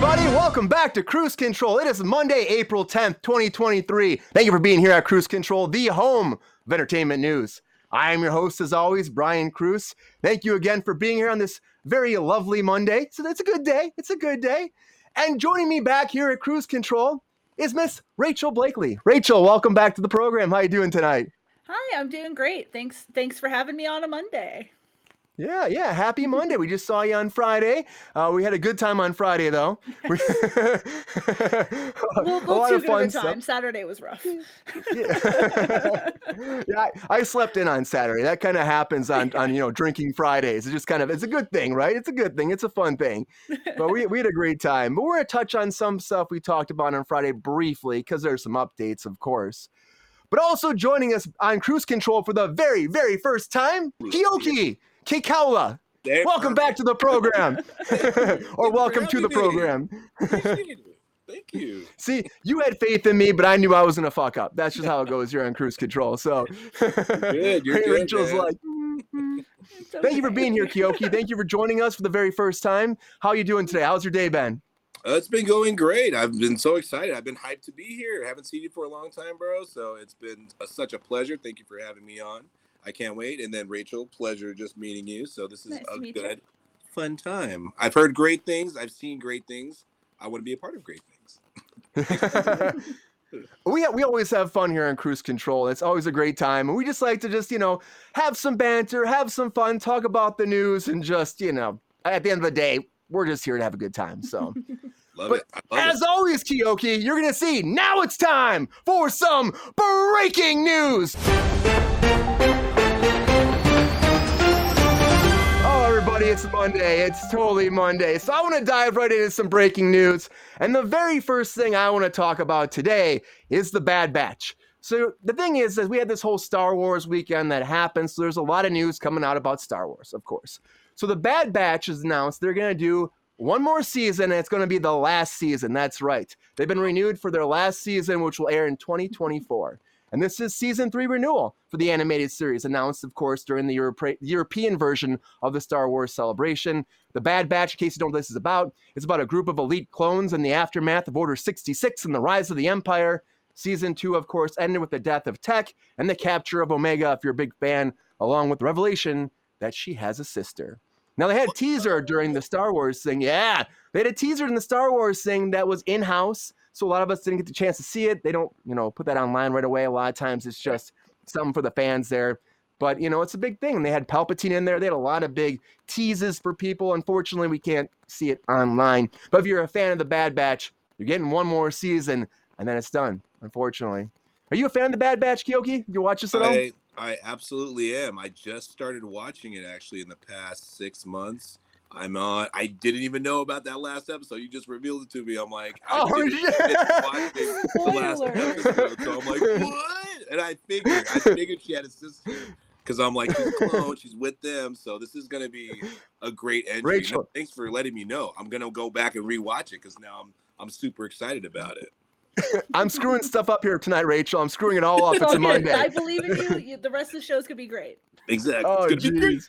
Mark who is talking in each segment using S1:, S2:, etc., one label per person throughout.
S1: everybody. Welcome back to Kruse Control. It is Monday, April 10th, 2023. Thank you for being here at Kruse Control, the home of entertainment news. I am your host, as always, Brian Kruse. Thank you again for being here on this very lovely Monday. So that's a good day. It's a good day. And joining me back here at Kruse Control is Miss Rachel Blakely. Rachel, welcome back to the program. How are you doing tonight?
S2: Hi, I'm doing great. Thanks thanks for having me on a Monday.
S1: Yeah, yeah. Happy Monday. We just saw you on Friday. Uh, we had a good time on Friday, though.
S2: we'll, we'll a lot of fun time. Saturday was rough.
S1: yeah, yeah I, I, slept in on Saturday. That kind of happens on, on you know drinking Fridays. It's just kind of it's a good thing, right? It's a good thing. It's a fun thing. But we, we had a great time. But we're gonna touch on some stuff we talked about on Friday briefly because there's some updates, of course. But also joining us on Kruse Control for the very, very first time, Keoki. Kekaula. Welcome back to the program. or welcome to the program.
S3: Thank you.
S1: See, you had faith in me, but I knew I was gonna fuck up. That's just how it goes. You're on Kruse Control. So
S3: good. You're good,
S1: Rachel's man. like, mm-hmm. thank you for being here, Keoki. Thank you for joining us for the very first time. How are you doing today? How's your day been?
S3: Uh, it's been going great. I've been so excited. I've been hyped to be here. Haven't seen you for a long time, bro. So it's been a, such a pleasure. Thank you for having me on. I can't wait. And then Rachel, pleasure just meeting you. So this is nice a good, you. fun time. I've heard great things. I've seen great things. I want to be a part of great things.
S1: we we always have fun here on Kruse Control. It's always a great time, and we just like to just you know have some banter, have some fun, talk about the news, and just you know at the end of the day, we're just here to have a good time. So.
S3: Love
S1: but
S3: it.
S1: as it. always, Keoki, you're gonna see now it's time for some breaking news. It's Monday. It's totally Monday. So I want to dive right into some breaking news. And the very first thing I want to talk about today is the Bad Batch. So the thing is, is we had this whole Star Wars weekend that happened. So there's a lot of news coming out about Star Wars, of course. So the Bad Batch has announced they're going to do one more season, and it's going to be the last season. That's right. They've been renewed for their last season, which will air in 2024. And this is season three renewal for the animated series, announced, of course, during the Europe- European version of the Star Wars celebration. The Bad Batch, in case you don't know what this is about, is about a group of elite clones in the aftermath of Order 66 and the rise of the Empire. Season two, of course, ended with the death of Tech and the capture of Omega, if you're a big fan, along with the revelation that she has a sister. Now, they had a teaser during the Star Wars thing. Yeah, they had a teaser in the Star Wars thing that was in house so a lot of us didn't get the chance to see it. They don't, you know, put that online right away. A lot of times it's just something for the fans there. But you know, it's a big thing. And They had Palpatine in there. They had a lot of big teases for people. Unfortunately, we can't see it online. But if you're a fan of the Bad Batch, you're getting one more season, and then it's done. Unfortunately, are you a fan of the Bad Batch, Keoki? You watch this at all?
S3: I, I absolutely am. I just started watching it actually in the past six months. I'm on. I didn't even know about that last episode. You just revealed it to me. I'm like, I
S1: oh shit!
S3: the last episode. So I'm like, what? And I figured, I figured she had a sister because I'm like, she's a clone. She's with them. So this is gonna be a great entry. Rachel. No, thanks for letting me know. I'm gonna go back and rewatch it because now I'm I'm super excited about it.
S1: I'm screwing stuff up here tonight, Rachel. I'm screwing it all up. It's okay, a oh, Monday.
S2: I believe in you. The rest of the shows could be great.
S3: Exactly.
S1: Oh, jeez.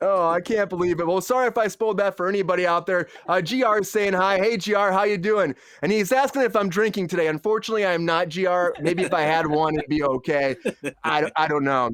S1: Oh, I can't believe it. Well, sorry if I spoiled that for anybody out there. Uh, GR is saying hi. Hey, GR, how you doing? And he's asking if I'm drinking today. Unfortunately, I'm not, GR. Maybe if I had one, it'd be okay. I, I don't know.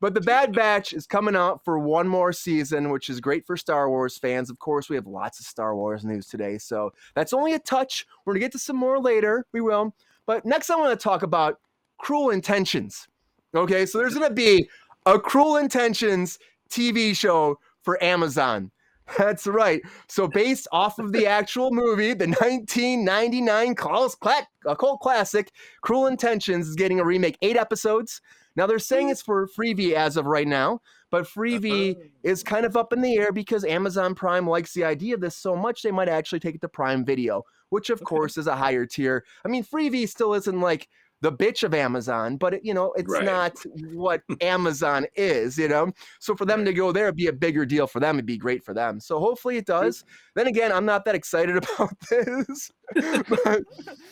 S1: But the Bad Batch is coming out for one more season, which is great for Star Wars fans. Of course, we have lots of Star Wars news today. So that's only a touch. We're going to get to some more later. We will. But next, I want to talk about Cruel Intentions. Okay, so there's going to be a Cruel Intentions TV show for Amazon. That's right. So, based off of the actual movie, the 1999 cult classic, Cruel Intentions is getting a remake, eight episodes. Now, they're saying it's for Freevee as of right now, but Freevee uh-huh. is kind of up in the air because Amazon Prime likes the idea of this so much they might actually take it to Prime Video, which, of okay. course, is a higher tier. I mean, Freevee still isn't like the bitch of Amazon, but it, you know, it's right. not what Amazon is, you know. So for them right. to go there, it'd be a bigger deal for them. It'd be great for them. So hopefully it does. Then again, I'm not that excited about this. but,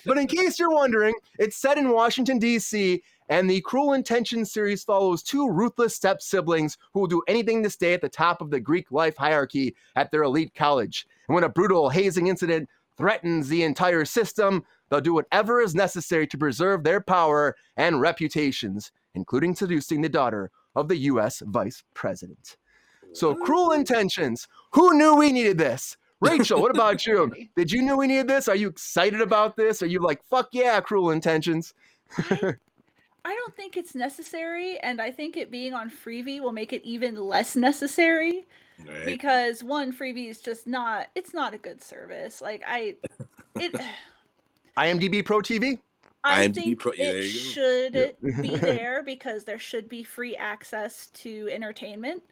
S1: but in case you're wondering, it's set in Washington D.C. And the Cruel Intentions series follows two ruthless step siblings who will do anything to stay at the top of the Greek life hierarchy at their elite college. And when a brutal hazing incident threatens the entire system, they'll do whatever is necessary to preserve their power and reputations, including seducing the daughter of the US vice president. So, cruel intentions. Who knew we needed this? Rachel, what about you? Did you know we needed this? Are you excited about this? Are you like, fuck yeah, cruel intentions?
S2: I don't think it's necessary, and I think it being on Freebie will make it even less necessary
S3: Right.
S2: because one, Freebie is just not. It's not a good service. Like I, it.
S1: IMDb Pro TV?
S2: I
S3: IMDb
S2: think
S3: Pro- yeah, there
S2: it should
S1: Yeah.
S2: be there because there should be free access to entertainment.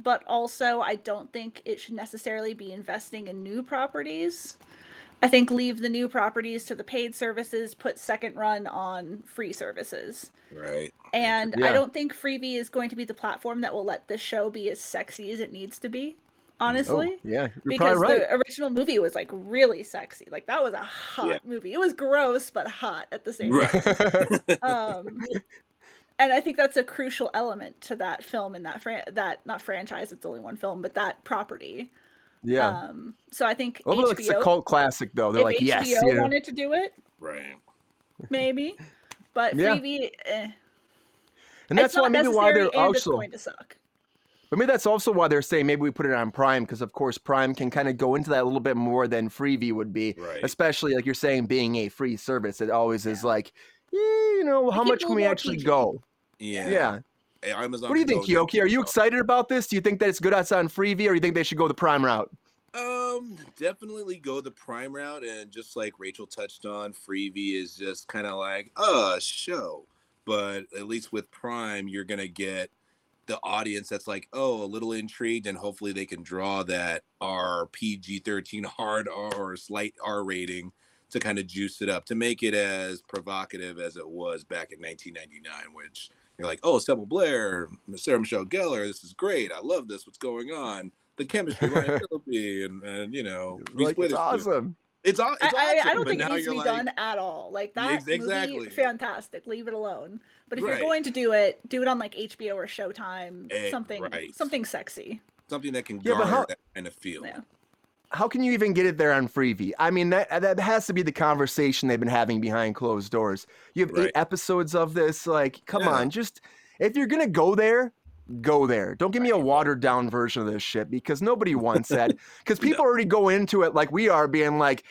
S2: But also, I don't think it should necessarily be investing in new properties. I think leave the new properties to the paid services, put second run on free services.
S3: Right.
S2: And
S1: Yeah.
S2: I don't think Freebie is going to be the platform that will let this show be as sexy as it needs to be, honestly.
S1: Oh, yeah, you're
S2: because
S1: right.
S2: the original movie was like really sexy. Like that was a hot
S3: Yeah.
S2: movie. It was gross but hot at the same time. Um, and I think that's a crucial element to that film and that fran- that not franchise. It's only one film, but that property.
S1: yeah.
S2: Um, so I think
S1: Well, but it's a cult classic, though. They're
S2: if
S1: like,
S2: HBO
S1: yes. You know?
S2: wanted to do it,
S3: right.
S2: maybe. But
S1: Yeah.
S2: Freebie, eh,
S1: And
S2: it's
S1: that's why maybe why they're also.
S2: going to suck.
S1: But maybe that's also why they're saying maybe we put it on Prime because, of course, Prime can kind of go into that a little bit more than Freevee would be,
S3: Right.
S1: especially like you're saying, being a free service. It always is like, yeah, you know, how much can we actually
S2: PG.
S1: go?
S3: Yeah.
S1: Yeah.
S3: Hey, Amazon
S1: What do you think,
S3: go
S1: Keoki? Are you excited about this? Do you think that it's good outside on Freevee, or do you think they should go the Prime route?
S3: Um, definitely go the prime route, and just like Rachel touched on, Freebie is just kind of like a show, but at least with Prime, you're gonna get the audience that's like, oh, a little intrigued, and hopefully they can draw that R PG thirteen hard R or slight R rating to kind of juice it up to make it as provocative as it was back in 1999, which you're like, oh, Sybil Blair, Sarah Michelle Gellar, this is great. I love this. What's going on? The chemistry, Ryan Phillippe, and, and you know, Reese
S1: Like, it's
S3: Witherspoon.
S1: awesome.
S3: It's, aw- it's
S2: I,
S3: awesome.
S2: I, I don't think it
S3: now
S2: needs to be
S3: like,
S2: done at all. Like
S3: Yeah,
S2: that
S3: exactly.
S2: movie, fantastic. Leave it alone. But if
S3: Right.
S2: you're going to do it, do it on like HBO or Showtime.
S3: Eh,
S2: something,
S3: right.
S2: something sexy.
S3: something that can
S1: Yeah, but
S3: garner
S1: how-
S3: that kind of feel.
S2: Yeah.
S1: How can you even get it there on Freevee? I mean, that that has to be the conversation they've been having behind closed doors. You have
S3: Right.
S1: eight episodes of this. Like, come
S3: Yeah.
S1: on, just if you're gonna go there, go there. Don't give me a watered down version of this shit because nobody wants that. Because people already go into it like we are, being like,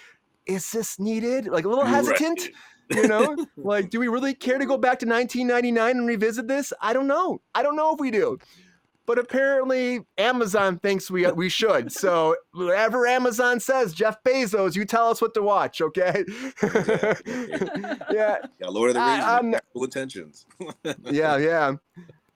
S1: "Is this needed?" Like a little hesitant.
S3: Right.
S1: You know, like, do we really care to go back to 1999 and revisit this? I don't know. I don't know if we do. But apparently, Amazon thinks we we should. So whatever Amazon says, Jeff Bezos, you tell us what to watch, okay? yeah,
S3: Yeah, Lord of the uh,
S1: I-
S3: Rings,
S1: I'm- um,
S3: full intentions.
S1: yeah, yeah.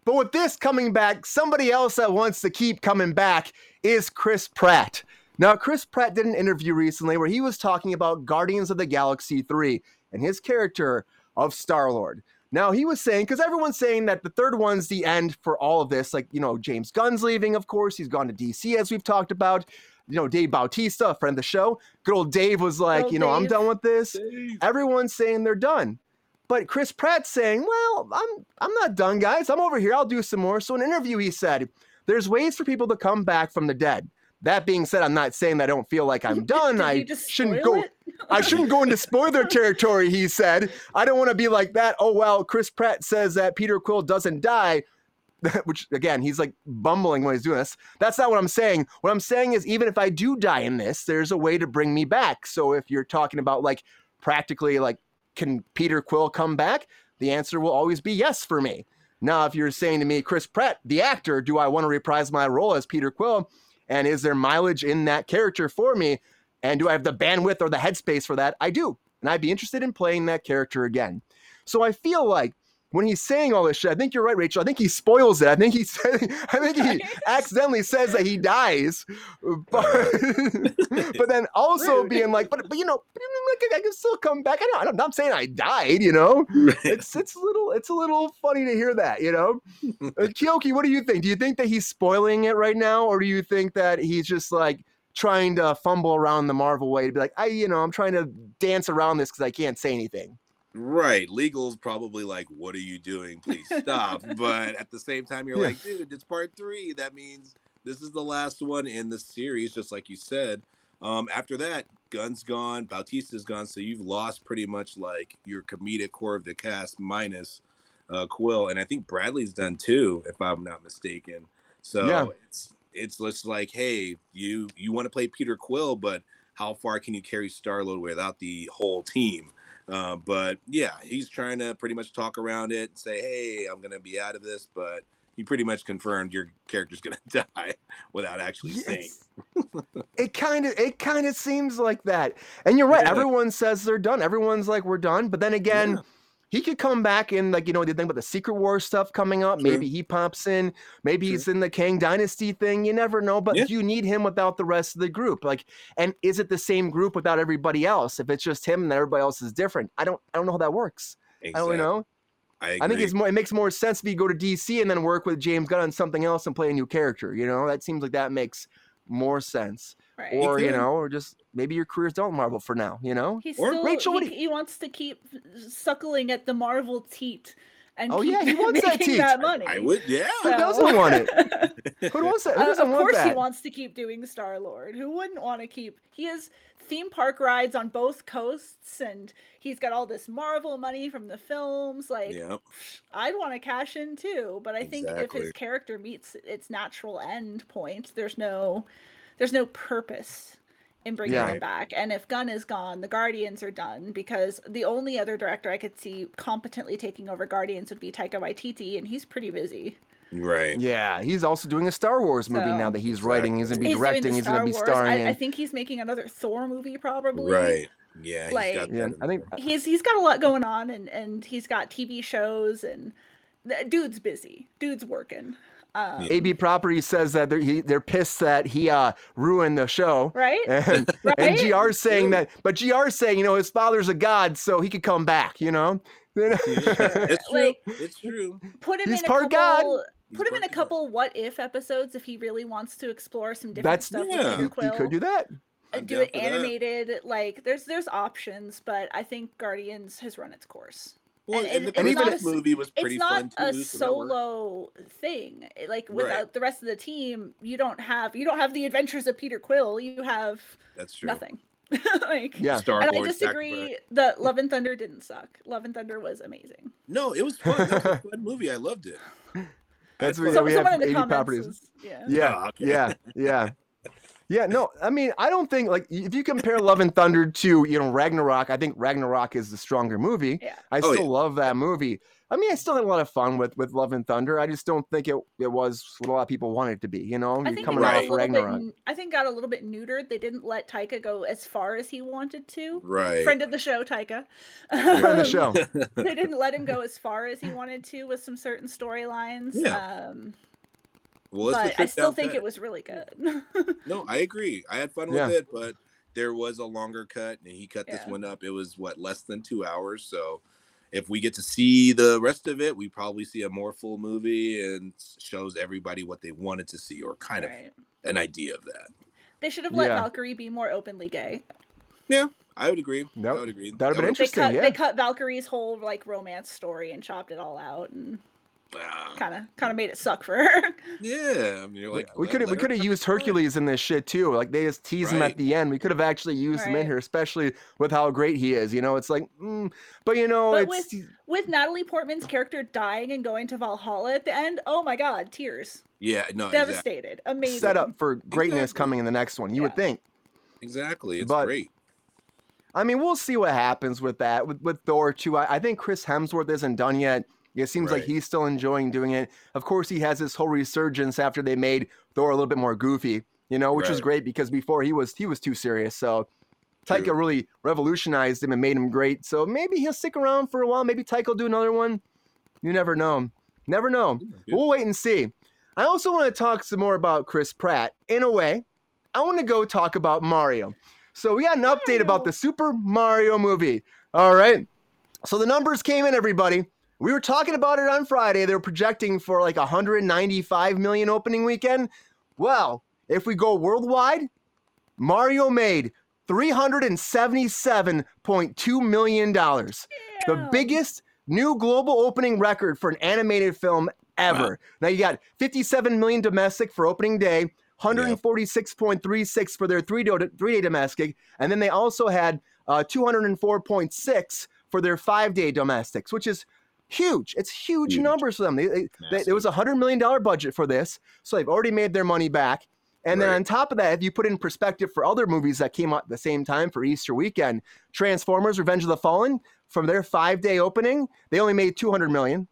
S1: But with this coming back, somebody else that wants to keep coming back is Chris Pratt. Now, Chris Pratt did an interview recently where he was talking about Guardians of the Galaxy 3 and his character of Star Lord. Now, he was saying, because everyone's saying that the third one's the end for all of this. Like, you know, James Gunn's leaving, of course. He's gone to DC, as we've talked about. You know, Dave Bautista, a friend of the show. Good old Dave was like,
S2: old
S1: you know, I'm done with this everyone's saying they're done. But Chris Pratt's saying, "Well, I'm I'm not done, guys. I'm over here. I'll do some more." So in an interview, he said, "There's ways for people to come back from the dead." That being said, I'm not saying that I don't feel like I'm done.
S2: Did
S1: I
S2: just
S1: shouldn't go.
S2: it?
S1: I shouldn't go into spoiler territory. He said, "I don't want to be like that." Oh well, Chris Pratt says that Peter Quill doesn't die. Which again, he's like bumbling when he's doing this. That's not what I'm saying. What I'm saying is, even if I do die in this, there's a way to bring me back. So if you're talking about like practically like can Peter Quill come back? The answer will always be yes for me. Now, if you're saying to me, Chris Pratt, the actor, do I want to reprise my role as Peter Quill? And is there mileage in that character for me? And do I have the bandwidth or the headspace for that? I do. And I'd be interested in playing that character again. So I feel like when he's saying all this shit, I think you're right, Rachel. I think he spoils it. I think he said, I think he accidentally says that he dies, but, but then also being like, but but you know, I can still come back. I know. I'm not saying I died. You know, it's it's a little it's a little funny to hear that. You know, uh, Keoki, what do you think? Do you think that he's spoiling it right now, or do you think that he's just like trying to fumble around the Marvel way to be like, I you know, I'm trying to dance around this because I can't say anything.
S3: Right. Legal's probably like, what are you doing? Please stop. but at the same time, you're
S1: Yeah.
S3: like, dude, it's part three. That means this is the last one in the series, just like you said. Um, after that, Gunn's gone, Bautista's gone, so you've lost pretty much like your comedic core of the cast minus uh, Quill, and I think Bradley's done too, if I'm not mistaken. So
S1: Yeah.
S3: it's it's just like, hey, you you want to play Peter Quill, but how far can you carry Star Lord without the whole team? Uh, but yeah, he's trying to pretty much talk around it and say, hey, I'm gonna be out of this, but he pretty much confirmed your character's gonna die without actually saying.
S1: It kind of it kind of seems like that. And you're right.
S3: Yeah.
S1: Everyone says they're done. Everyone's like we're done. But then again,
S3: Yeah.
S1: He could come back in like you know the thing about the Secret War stuff coming up.
S3: True.
S1: Maybe he pops in. Maybe
S3: True.
S1: he's in the Kang Dynasty thing. You never know. But
S3: Yeah.
S1: you need him without the rest of the group. Like, and is it the same group without everybody else? If it's just him and everybody else is different, I don't I don't know how that works. Exactly. I don't know.
S3: I,
S1: I think it's more. It makes more sense if you go to DC and then work with James Gunn on something else and play a new character. You know, that seems like that makes more sense.
S2: Right.
S1: Or you know, or just maybe your career's done with Marvel for now. You know.
S2: He's
S3: Or
S2: still
S1: Rachel, what
S2: he, he wants to keep suckling at the Marvel teat and
S1: Oh, yeah, he wants that
S2: making
S1: teat.
S2: that
S3: I-
S2: money.
S3: I would, yeah.
S1: Who doesn't want it? Who wants that? Who
S2: Uh,
S1: doesn't
S2: of
S1: want
S2: course, he wants to keep doing Star Lord. Who wouldn't want to keep? He has theme park rides on both coasts, and he's got all this Marvel money from the films. Like,
S3: Yeah.
S2: I'd want to cash in too. But I think if his character meets its natural end point, there's no, there's no purpose in bringing
S1: Yeah.
S2: him back. And if Gunn is gone, the Guardians are done because the only other director I could see competently taking over Guardians would be Taika Waititi, and he's pretty busy.
S3: Right.
S1: Yeah, he's also doing a Star Wars movie now that he's writing. He's gonna be
S2: He's
S1: directing. He's gonna
S2: Star
S1: be starring
S2: I. I think he's making another Thor movie, probably.
S3: Right. Yeah. he's
S2: Like-
S3: got
S1: yeah,
S3: that in
S1: I think.
S2: He's he's got a lot going on, and and he's got TV shows, and dude's busy. Dude's working. Um,
S1: AB Property says that they're he, they're pissed that he uh ruined the show.
S2: right?
S1: And,
S2: Right?
S1: and GR's saying that, but GR's saying, you know, his father's a god, so he could come back, you know?
S3: It's true.
S2: Like-
S3: it's true.
S2: Put him
S1: He's
S2: in a
S1: part God.
S2: couple.
S3: He's
S2: Put him in a
S3: part God.
S2: couple what if episodes if he really wants to explore some different
S1: That's
S2: stuff
S3: Yeah.
S2: with
S1: you,
S2: Peter
S1: you
S2: Quill.
S1: could do that.
S2: Uh,
S3: I'm
S2: do it
S3: for that.
S2: animated. Like there's there's options, but I think Guardians has run its course.
S3: Well,
S2: And-
S3: and,
S2: and
S3: the
S2: it's not
S3: Christmas movie was pretty
S2: it's not
S3: fun
S2: a
S3: too. so that worked.
S2: solo thing. It- Like
S3: Right.
S2: without the rest of the team, you don't have you don't have the adventures of Peter Quill. You have
S3: That's true.
S2: nothing. like
S1: Yeah.
S3: Star
S2: and I
S3: Lord,
S2: disagree that Love and Thunder didn't suck. Love and Thunder was amazing.
S3: No, it was fun. That was a fun movie. I loved it.
S1: That's what-
S3: thought-
S1: Yeah, we have
S2: someone
S1: 80 properties.
S2: is- yeah.
S1: Yeah,
S3: Oh, okay.
S1: yeah, yeah. Yeah, no, I mean, I don't think like if you compare Love and Thunder to you know Ragnarok, I think Ragnarok is the stronger movie.
S2: Yeah.
S1: I
S3: Oh,
S1: still
S3: yeah.
S1: love that movie. I mean, I still had a lot of fun with with Love and Thunder. I just don't think it it was what a lot of people wanted it to be. You know,
S2: I
S1: You're
S2: think
S1: coming
S2: it got
S1: off
S2: a little
S1: Ragnarok.
S2: bit. n- I think got a little bit neutered. They didn't let Taika go as far as he wanted to.
S3: Right.
S2: Friend of the show, Taika.
S1: Friend of the show.
S2: they didn't let him go as far as he wanted to with some certain storylines.
S3: Yeah.
S2: Um,
S3: well, it's the
S2: but I still think
S3: cut.
S2: it was really good.
S3: No, I agree. I had fun
S1: Yeah.
S3: with it, but there was a longer cut, and he cut this one up. It was what less than two hours. So, if we get to see the rest of it, we probably see a more full movie and shows everybody what they wanted to see, or kind of an idea of that.
S2: They should have let
S1: Yeah.
S2: Valkyrie be more openly gay.
S3: Yeah, I would agree.
S1: That-
S3: I would agree.
S1: that'd have been
S3: would-
S2: They
S1: Interesting,
S2: cut
S1: yeah.
S2: they cut Valkyrie's whole like romance story and chopped it all out and kind of kind of made it suck for her.
S3: yeah, I mean, you're like
S1: we could have we could have used
S3: the story.
S1: Hercules in this shit too. Like they just tease him at the end. We could have actually used him in here, especially with how great he is. You know, it's like, mm, but you know,
S2: But
S1: it's
S2: With Natalie Portman's character dying and going to Valhalla at the end, oh my god, tears.
S3: Yeah, no, exactly.
S2: Devastated. Amazing.
S1: set up for greatness
S3: Exactly.
S1: coming in the next one. You would think.
S3: Exactly. It's
S1: But-
S3: great.
S1: I mean, we'll see what happens with that. With with Thor too, I, I think Chris Hemsworth isn't done yet. It seems like he's still enjoying doing it. Of course, he has this whole resurgence after they made Thor a little bit more goofy, you know, which was great because before he was he was too serious. So Taika
S3: True.
S1: really revolutionized him and made him great. So maybe he'll stick around for a while. Maybe Taika will do another one. You never know. Never know.
S3: Yeah.
S1: We'll wait and see. I also want to talk some more about Chris Pratt. In a way, I want to go talk about Mario. So we got an update about the Super Mario movie. All right. So the numbers came in, everybody. We were talking about it on Friday. They were projecting for like 195 million opening weekend. Well, if we go worldwide, Mario made 377.2 million dollars the biggest new global opening record for an animated film ever. Now you got 57 million domestic for opening day, 146.36 for their three day three day domestic, and then they also had uh, 204.6 for their five day domestics, which is huge. It's huge,
S3: Huge.
S1: numbers for them. They, they, they, there was a hundred million dollar budget for this, so they've already made their money back. And then on top of that, if you put in perspective for other movies that came out at the same time for Easter weekend, Transformers: Revenge of the Fallen, from their five day opening, they only made 200 million.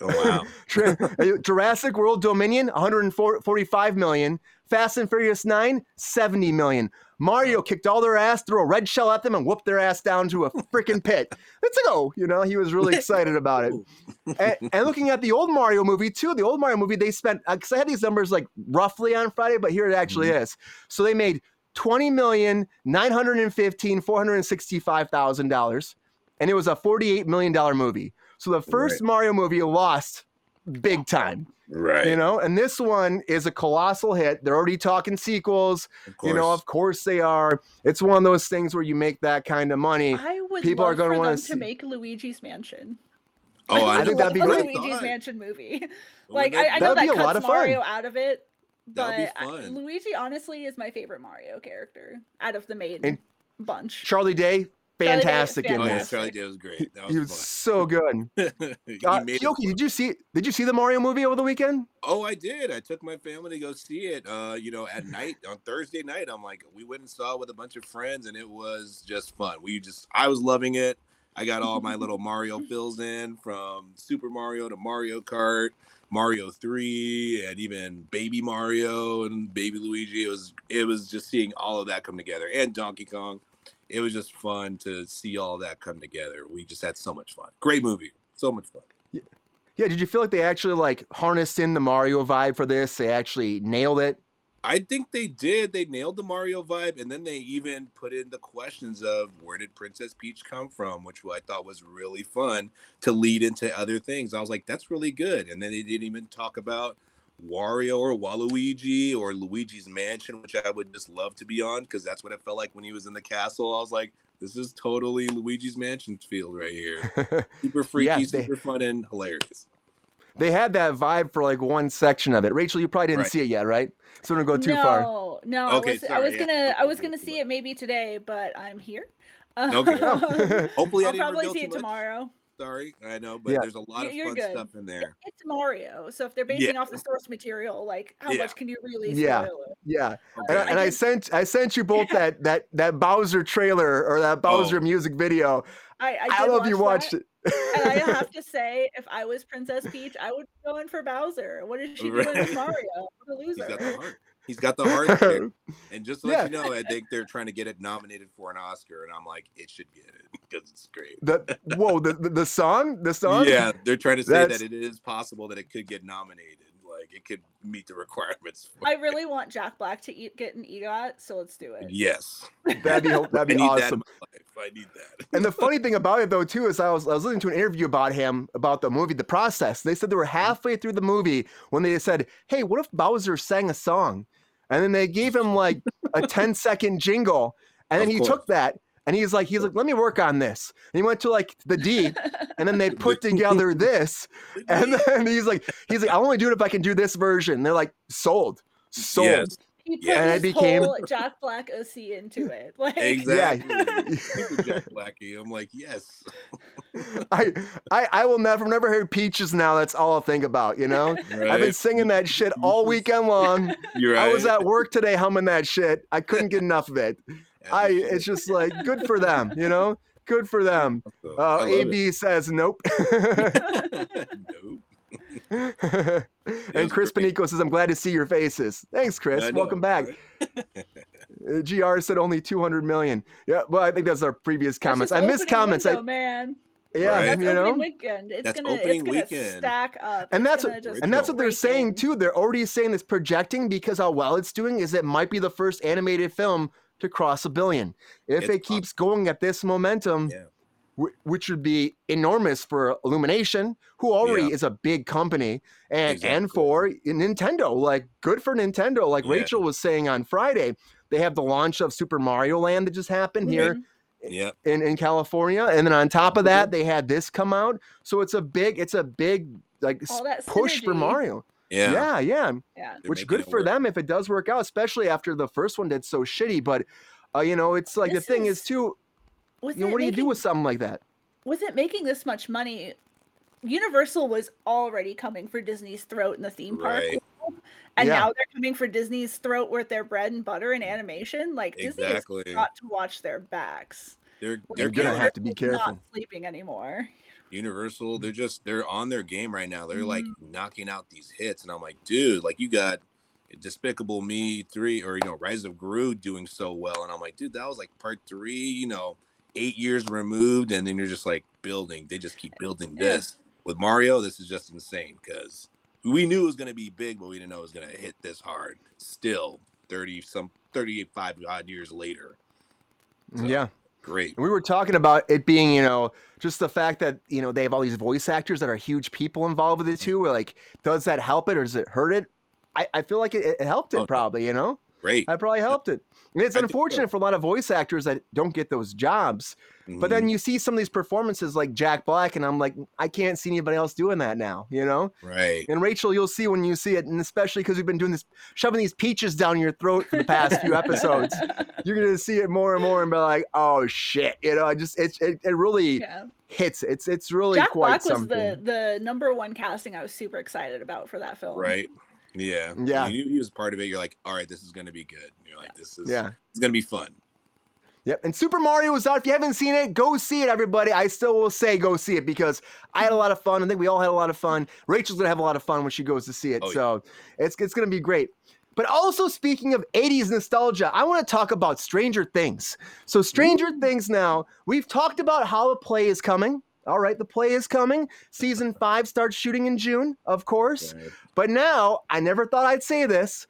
S3: Oh wow.
S1: Uh, Jurassic World Dominion, 145 million. Fast and Furious 9, 70 million. Mario kicked all their ass, threw a red shell at them, and whooped their ass down to a freaking pit. Let's go. You know, he was really excited about it. And, and looking at the old Mario movie too, the old Mario movie, they spent uh, because I had these numbers like roughly on Friday, but here it actually mm-hmm. is. So they made twenty million nine hundred and fifteen four hundred and sixty-five thousand dollars, and it was a forty-eight million dollar movie. So the first Mario movie lost big time,
S3: Right.
S1: you know. And this one is a colossal hit. They're already talking sequels. You know, of course they are. It's one of those things where you make that kind of money.
S2: I would
S1: People are gonna
S2: for
S1: wanna
S2: them
S1: see-
S2: to make Luigi's Mansion.
S3: oh,
S1: I
S3: I,
S1: think that'd be great.
S2: Luigi's
S3: Thought.
S2: Mansion movie.
S3: Wouldn't
S2: Like
S3: that-
S2: I, I know
S1: That'd be
S2: that
S1: a lot
S2: cuts
S1: of fun.
S2: Mario out of it, but
S3: uh,
S2: I- Luigi honestly is my favorite Mario character out of the main
S1: And-
S2: bunch.
S1: Charlie Day,
S2: Day,
S1: fantastic in
S3: Oh yeah,
S1: this.
S2: fantastic.
S3: Charlie Day was great. That was,
S1: He was so good.
S3: fun. He
S1: Uh,
S3: made Keoki,
S1: did you see? Did you see the Mario movie over the weekend?
S3: Oh, I did. I took my family to go see it. Uh, you know, at night on Thursday night. I'm like, we went and saw it with a bunch of friends, and it was just fun. We just, I was loving it. I got all my little Mario fills in from Super Mario to Mario Kart, Mario Three, and even Baby Mario and Baby Luigi. It was, it was just seeing all of that come together, and Donkey Kong. It was just fun to see all that come together. We just had so much fun. Great movie, so much fun.
S1: Yeah. yeah. Did you feel like they actually like harnessed in the Mario vibe for this? They actually nailed it.
S3: I think they did. They nailed the Mario vibe, and then they even put in the questions of where did Princess Peach come from, which I thought was really fun to lead into other things. I was like, that's really good. And then they didn't even talk about Wario or Waluigi or Luigi's Mansion, which I would just love to be on because that's what it felt like when he was in the castle. I was like, this is totally Luigi's Mansion field right here. Super freaky,
S1: Yeah, they-
S3: super fun, and hilarious.
S1: they had that vibe for like one section of it. Rachel, you probably didn't
S3: Right.
S1: see it yet, right? So don't go too
S2: no,
S1: far.
S2: no. no.
S3: Okay,
S2: I was, I was
S3: yeah.
S2: gonna, I was gonna see it maybe today, but I'm here.
S3: Okay. Hopefully, I
S2: I'll
S3: didn't
S2: probably see
S3: too
S2: it
S3: much.
S2: tomorrow.
S3: Sorry, I know, but
S1: Yeah.
S3: there's a lot
S2: You-
S3: of
S2: you're
S3: fun
S2: good.
S3: stuff in there.
S2: It's Mario, so if they're basing off the source material, like how
S3: Yeah.
S2: much can you really
S1: Yeah.
S2: spoil it?
S1: Yeah.
S3: Okay.
S1: And, I, and I sent I sent you both that that that Bowser trailer or that oh. Bowser
S3: Oh.
S1: music video.
S2: I, I,
S1: I, love you
S2: watch
S1: watched
S2: that,
S1: it.
S2: and I have to say, if I was Princess Peach, I would be going for Bowser. What is she doing
S3: Right.
S2: with Mario? What a
S3: He's got the
S2: loser!
S3: Heart. He's got the heart. there. And just to let you know, I think they're trying to get it nominated for an Oscar, and I'm like, it should get it because it's great.
S1: the whoa the, the the song the song
S3: Yeah, they're trying to say
S1: That's-
S3: that it is possible that it could get nominated. Like it could meet the requirements. For
S2: I really want Jack Black to eat, get an EGOT, so let's do it.
S3: Yes,
S1: that'd be that'd
S3: I
S1: be
S3: need that in
S1: awesome.
S3: my life. I need that.
S1: And the funny thing about it though too is I was I was listening to an interview about him about the movie The Process. They said they were
S3: Mm-hmm.
S1: halfway through the movie when they said, "Hey, what if Bowser sang a song?" And then they gave him like a 10 second jingle, and then he took that and he's like he's like, "Let me work on this." And he went to like the D, and then they put together this, and then he's like he's like, "I'll only do it if I can do this version." they're like, "Sold." Sold.
S3: Yes,
S2: He put
S3: Yeah.
S1: And I
S2: his
S1: became-
S2: whole Jack Black OC into it. Like
S3: exactly. Super Jack Blackie. I'm like, yes.
S1: I, I I will never never hear peaches now. That's all I'll think about. You know, right. I've been singing that shit all weekend long.
S3: You're right.
S1: I was at work today humming that shit. I couldn't get enough of it.
S3: As
S1: I it's just like good for them. You know, good for them. Uh,
S3: I love it.
S1: AB says nope.
S3: nope.
S1: and Chris
S3: great.
S1: Panico says, "I'm glad to see your faces." Thanks, Chris.
S3: Know,
S1: Welcome back. Uh, Gr said only 200 million. Yeah, well, I think that's our previous comments. I missed
S2: opening
S1: comments.
S2: window,
S1: I,
S2: man.
S1: yeah,
S3: Right.
S2: That's
S1: you know.
S2: weekend. It's
S3: That's
S2: gonna,
S3: opening
S2: it's gonna
S3: weekend.
S2: stack up.
S1: And that's what- And that's what they're saying too. They're already saying this projecting because how well it's doing is it might be the first animated film to cross a billion. If
S3: It's
S1: it keeps going at this momentum,
S3: Yeah.
S1: Wh- which would be enormous for Illumination, who already
S3: Yeah.
S1: is a big company, and and for Nintendo, like good for Nintendo. Like
S3: Yeah.
S1: Rachel was saying on Friday, they have the launch of Super Mario Land that just happened here
S2: Mhm.
S3: Yep.
S1: in, in California, and then on top of that, they had this come out. So it's a big, it's a big like
S2: All that
S1: push for. Mario.
S3: Yeah.
S1: yeah, yeah.
S2: Yeah.
S1: Which good for
S3: work.
S1: them if it does work out, especially after the first one did so shitty. But uh, you know, it's like
S2: This
S1: the thing is
S2: is-
S1: too.
S2: With
S1: You know,
S2: it
S1: what do you do with something like that?
S2: with it making this much money, Universal was already coming for Disney's throat in the theme park.
S3: Right.
S2: world, And
S1: Yeah.
S2: now they're coming for Disney's throat with their bread and butter in animation. Like Disney has
S3: Exactly.
S2: got to watch their backs.
S3: They're
S1: They're
S3: they're
S1: gonna
S3: killing
S1: have to be
S2: Universal's
S1: careful.
S2: Not sleeping anymore.
S3: Universal. They're just they're on their game right now. They're like
S2: Mm-hmm.
S3: knocking out these hits, and I'm like, dude, like you got Despicable Me three or you know Rise of Gru doing so well, and I'm like, dude, that was like part three. You know, eight years removed, and then you're just like building. They just keep building this with Mario. This is just insane because we knew it was gonna be big, but we didn't know it was gonna hit this hard. Still, thirty some thirty five odd years later. So,
S1: yeah.
S3: great.
S1: We were talking about it being, you know, just the fact that, you know, they have all these voice actors that are huge people involved with it mm-hmm. too. We're like, does that help it or does it hurt it? I, I feel like it, it helped
S3: Oh,
S1: it probably, you know?
S3: Great.
S1: I probably helped it. And it's
S3: I think so.
S1: unfortunate for a lot of voice actors that don't get those jobs. But
S3: Mhm.
S1: then you see some of these performances like Jack Black, and I'm like, I can't see anybody else doing that now, you know?
S3: right.
S1: And Rachel, you'll see when you see it, and especially because we've been doing this, shoving these peaches down your throat for the past few episodes, you're gonna see it more and more and be like, oh shit, you know, I just it it, it really
S2: Yeah.
S1: hits. It's it's really
S2: Jack
S1: quite
S2: Black was
S1: something.
S2: the the number one casting I was super excited about for that film.
S3: Right. Yeah.
S1: Yeah.
S3: You knew he was part of it. You're like, all right, this is gonna be good. You're like, this is
S1: Yeah.
S3: it's gonna be fun.
S1: Yep. And Super Mario was out. If you haven't seen it, go see it, everybody. I still will say go see it because I had a lot of fun. I think we all had a lot of fun. Rachel's gonna have a lot of fun when she goes to see it.
S3: Oh, yeah.
S1: so it's it's gonna be great. But also speaking of 80s nostalgia, I want to talk about Stranger Things. So Stranger Things now, we've talked about how the play is coming. All right, the play is coming. Season five starts shooting in June, of course.
S3: Right.
S1: But now, I never thought I'd say this.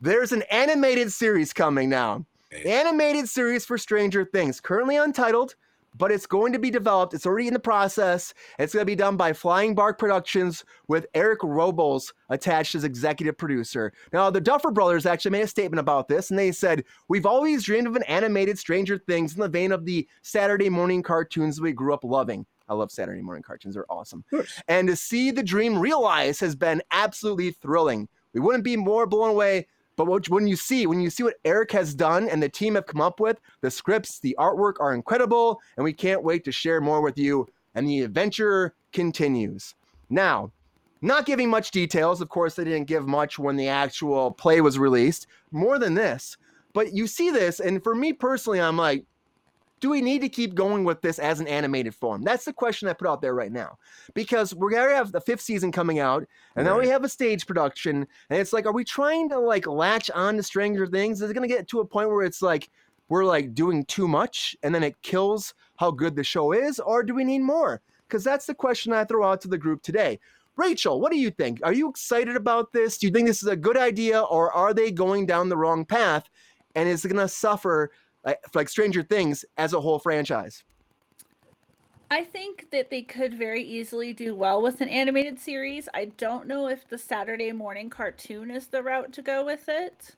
S1: There's an animated series coming now. Animated series for Stranger Things, currently untitled, but it's going to be developed. It's already in the process. It's going to be done by Flying Bark Productions with Eric Robles attached as executive producer. Now, the Duffer Brothers actually made a statement about this, and they said, We've always dreamed of an animated Stranger Things in the vein of the Saturday morning cartoons we grew up loving. I love Saturday morning cartoons, they're awesome. And to see the dream realized has been absolutely thrilling. We wouldn't be more blown away. But what, when you see when you see what Eric has done and the team have come up with, the scripts, the artwork are incredible, and we can't wait to share more with you. And the adventure continues. Now, not giving much details. Of course, they didn't give much when the actual play was released. More than this, but you see this, and for me personally, I'm like, do we need to keep going with this as an animated form? That's the question I put out there right now. Because we're gonna have the fifth season coming out, and now we have a stage production, and it's like, are we trying to like latch on to Stranger Things? Is it gonna get to a point where it's like we're like doing too much and then it kills how good the show is, or do we need more? Because that's the question I throw out to the group today. Rachel, what do you think? Are you excited about this? Do you think this is a good idea, or are they going down the wrong path? And is it gonna suffer like, like Stranger Things as a whole franchise?
S2: I think that they could very easily do well with an animated series. I don't know if the Saturday morning cartoon is the route to go with it.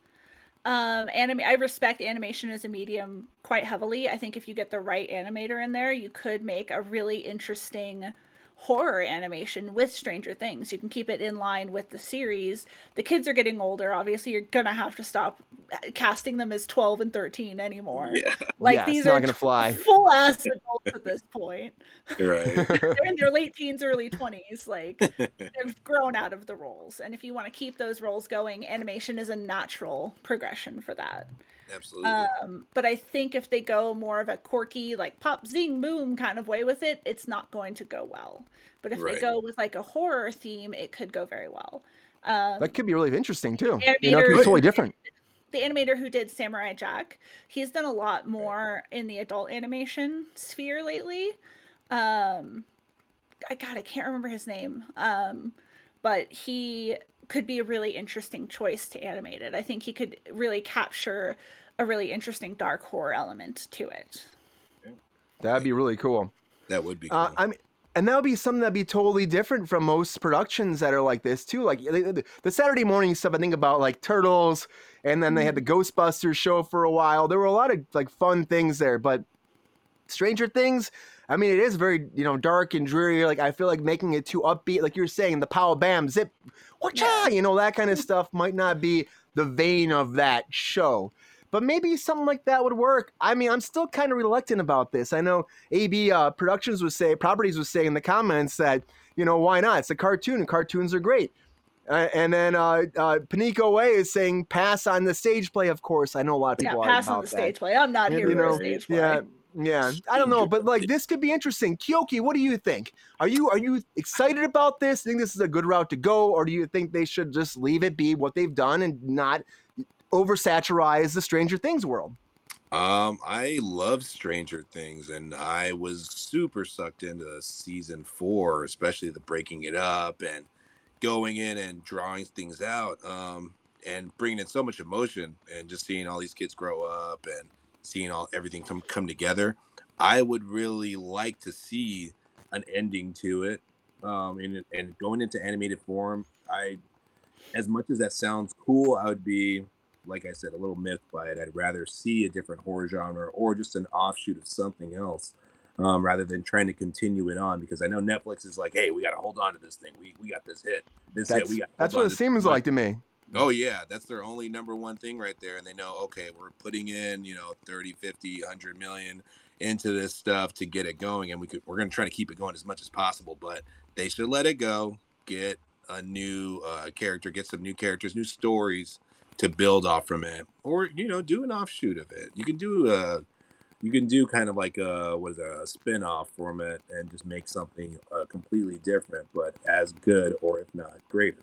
S2: Um, anime. I respect animation as a medium quite heavily. I think if you get the right animator in there, you could make a really interesting horror animation with Stranger Things. You can keep it in line with the series. The kids are getting older. Obviously, you're gonna have to stop uh, casting them as 12 and 13 anymore.
S3: Yeah.
S2: Like
S1: Yeah, it's
S2: these
S1: not
S2: are
S1: gonna fly.
S2: full ass adults at this point
S3: Right.
S2: they're in their late teens, early 20s. Like they've grown out of the roles. And if you want to keep those roles going, animation is a natural progression for that.
S3: Absolutely.
S2: Um, but I think if they go more of a quirky, like pop, zing, boom kind of way with it, it's not going to go well. But if
S3: Right.
S2: they go with like a horror theme, it could go very well. Um,
S1: That could be really interesting too. You know, it could be totally different.
S2: the animator who did Samurai Jack, he's done a lot more in the adult animation sphere lately. Um, I God, I can't remember his name. Um, but he could be a really interesting choice to animate it. I think he could really capture a really interesting dark horror element to it.
S1: That'd be really cool.
S3: that would be cool.
S1: Uh, I mean, and that would be something that'd be totally different from most productions that are like this too. Like the, the- the Saturday morning stuff, I think about like Turtles, and then they had the Ghostbusters show for a while. There were a lot of like fun things there, but Stranger Things, I mean, it is very, you know, dark and dreary. Like, I feel like making it too upbeat, like you're saying, the pow bam, zip, whatcha,
S2: Yeah.
S1: you know, that kind of stuff might not be the vein of that show. But maybe something like that would work. I mean, I'm still kind of reluctant about this. I know AB uh, Productions was say, Properties was saying in the comments that, you know, why not? It's a cartoon, and cartoons are great. Uh, and then uh, uh, Panico Way is saying pass on the stage play. Of course, I know a lot of
S2: Yeah,
S1: people are
S2: pass on the
S1: that.
S2: stage play. I'm not
S1: You
S2: here for
S1: know,
S2: a stage play.
S1: Yeah, yeah. I don't know, but like this could be interesting. Keoki, what do you think? Are you are you excited about this? Think this is a good route to go, or do you think they should just leave it be what they've done and not oversaturize the Stranger Things world?
S3: Um, I love Stranger Things, and I was super sucked into season four, especially the breaking it up and going in and drawing things out, um, and bringing in so much emotion, and just seeing all these kids grow up and seeing all everything come come together. I would really like to see an ending to it, um, and and going into animated form. I, as much as that sounds cool, I would be like I said, a little myth by it. I'd rather see a different horror genre or just an offshoot of something else, um, rather than trying to continue it on. Because I know Netflix is like, hey, we got to hold on to this thing. We we got this hit. This hit.
S1: That's
S3: We got.
S1: that's what it seems like to me.
S3: Oh yeah, that's their only number one thing right there, and they know okay, we're putting in you know 30, 50, 100 million into this stuff to get it going, and we could we're going to try to keep it going as much as possible, but they should let it go, get a new uh, character, get some new characters, new stories to build off from it, or you know, do an offshoot of it. You can do a, you can do kind of like a what is it, a spin off from it, and just make something uh, completely different, but as good or if not greater.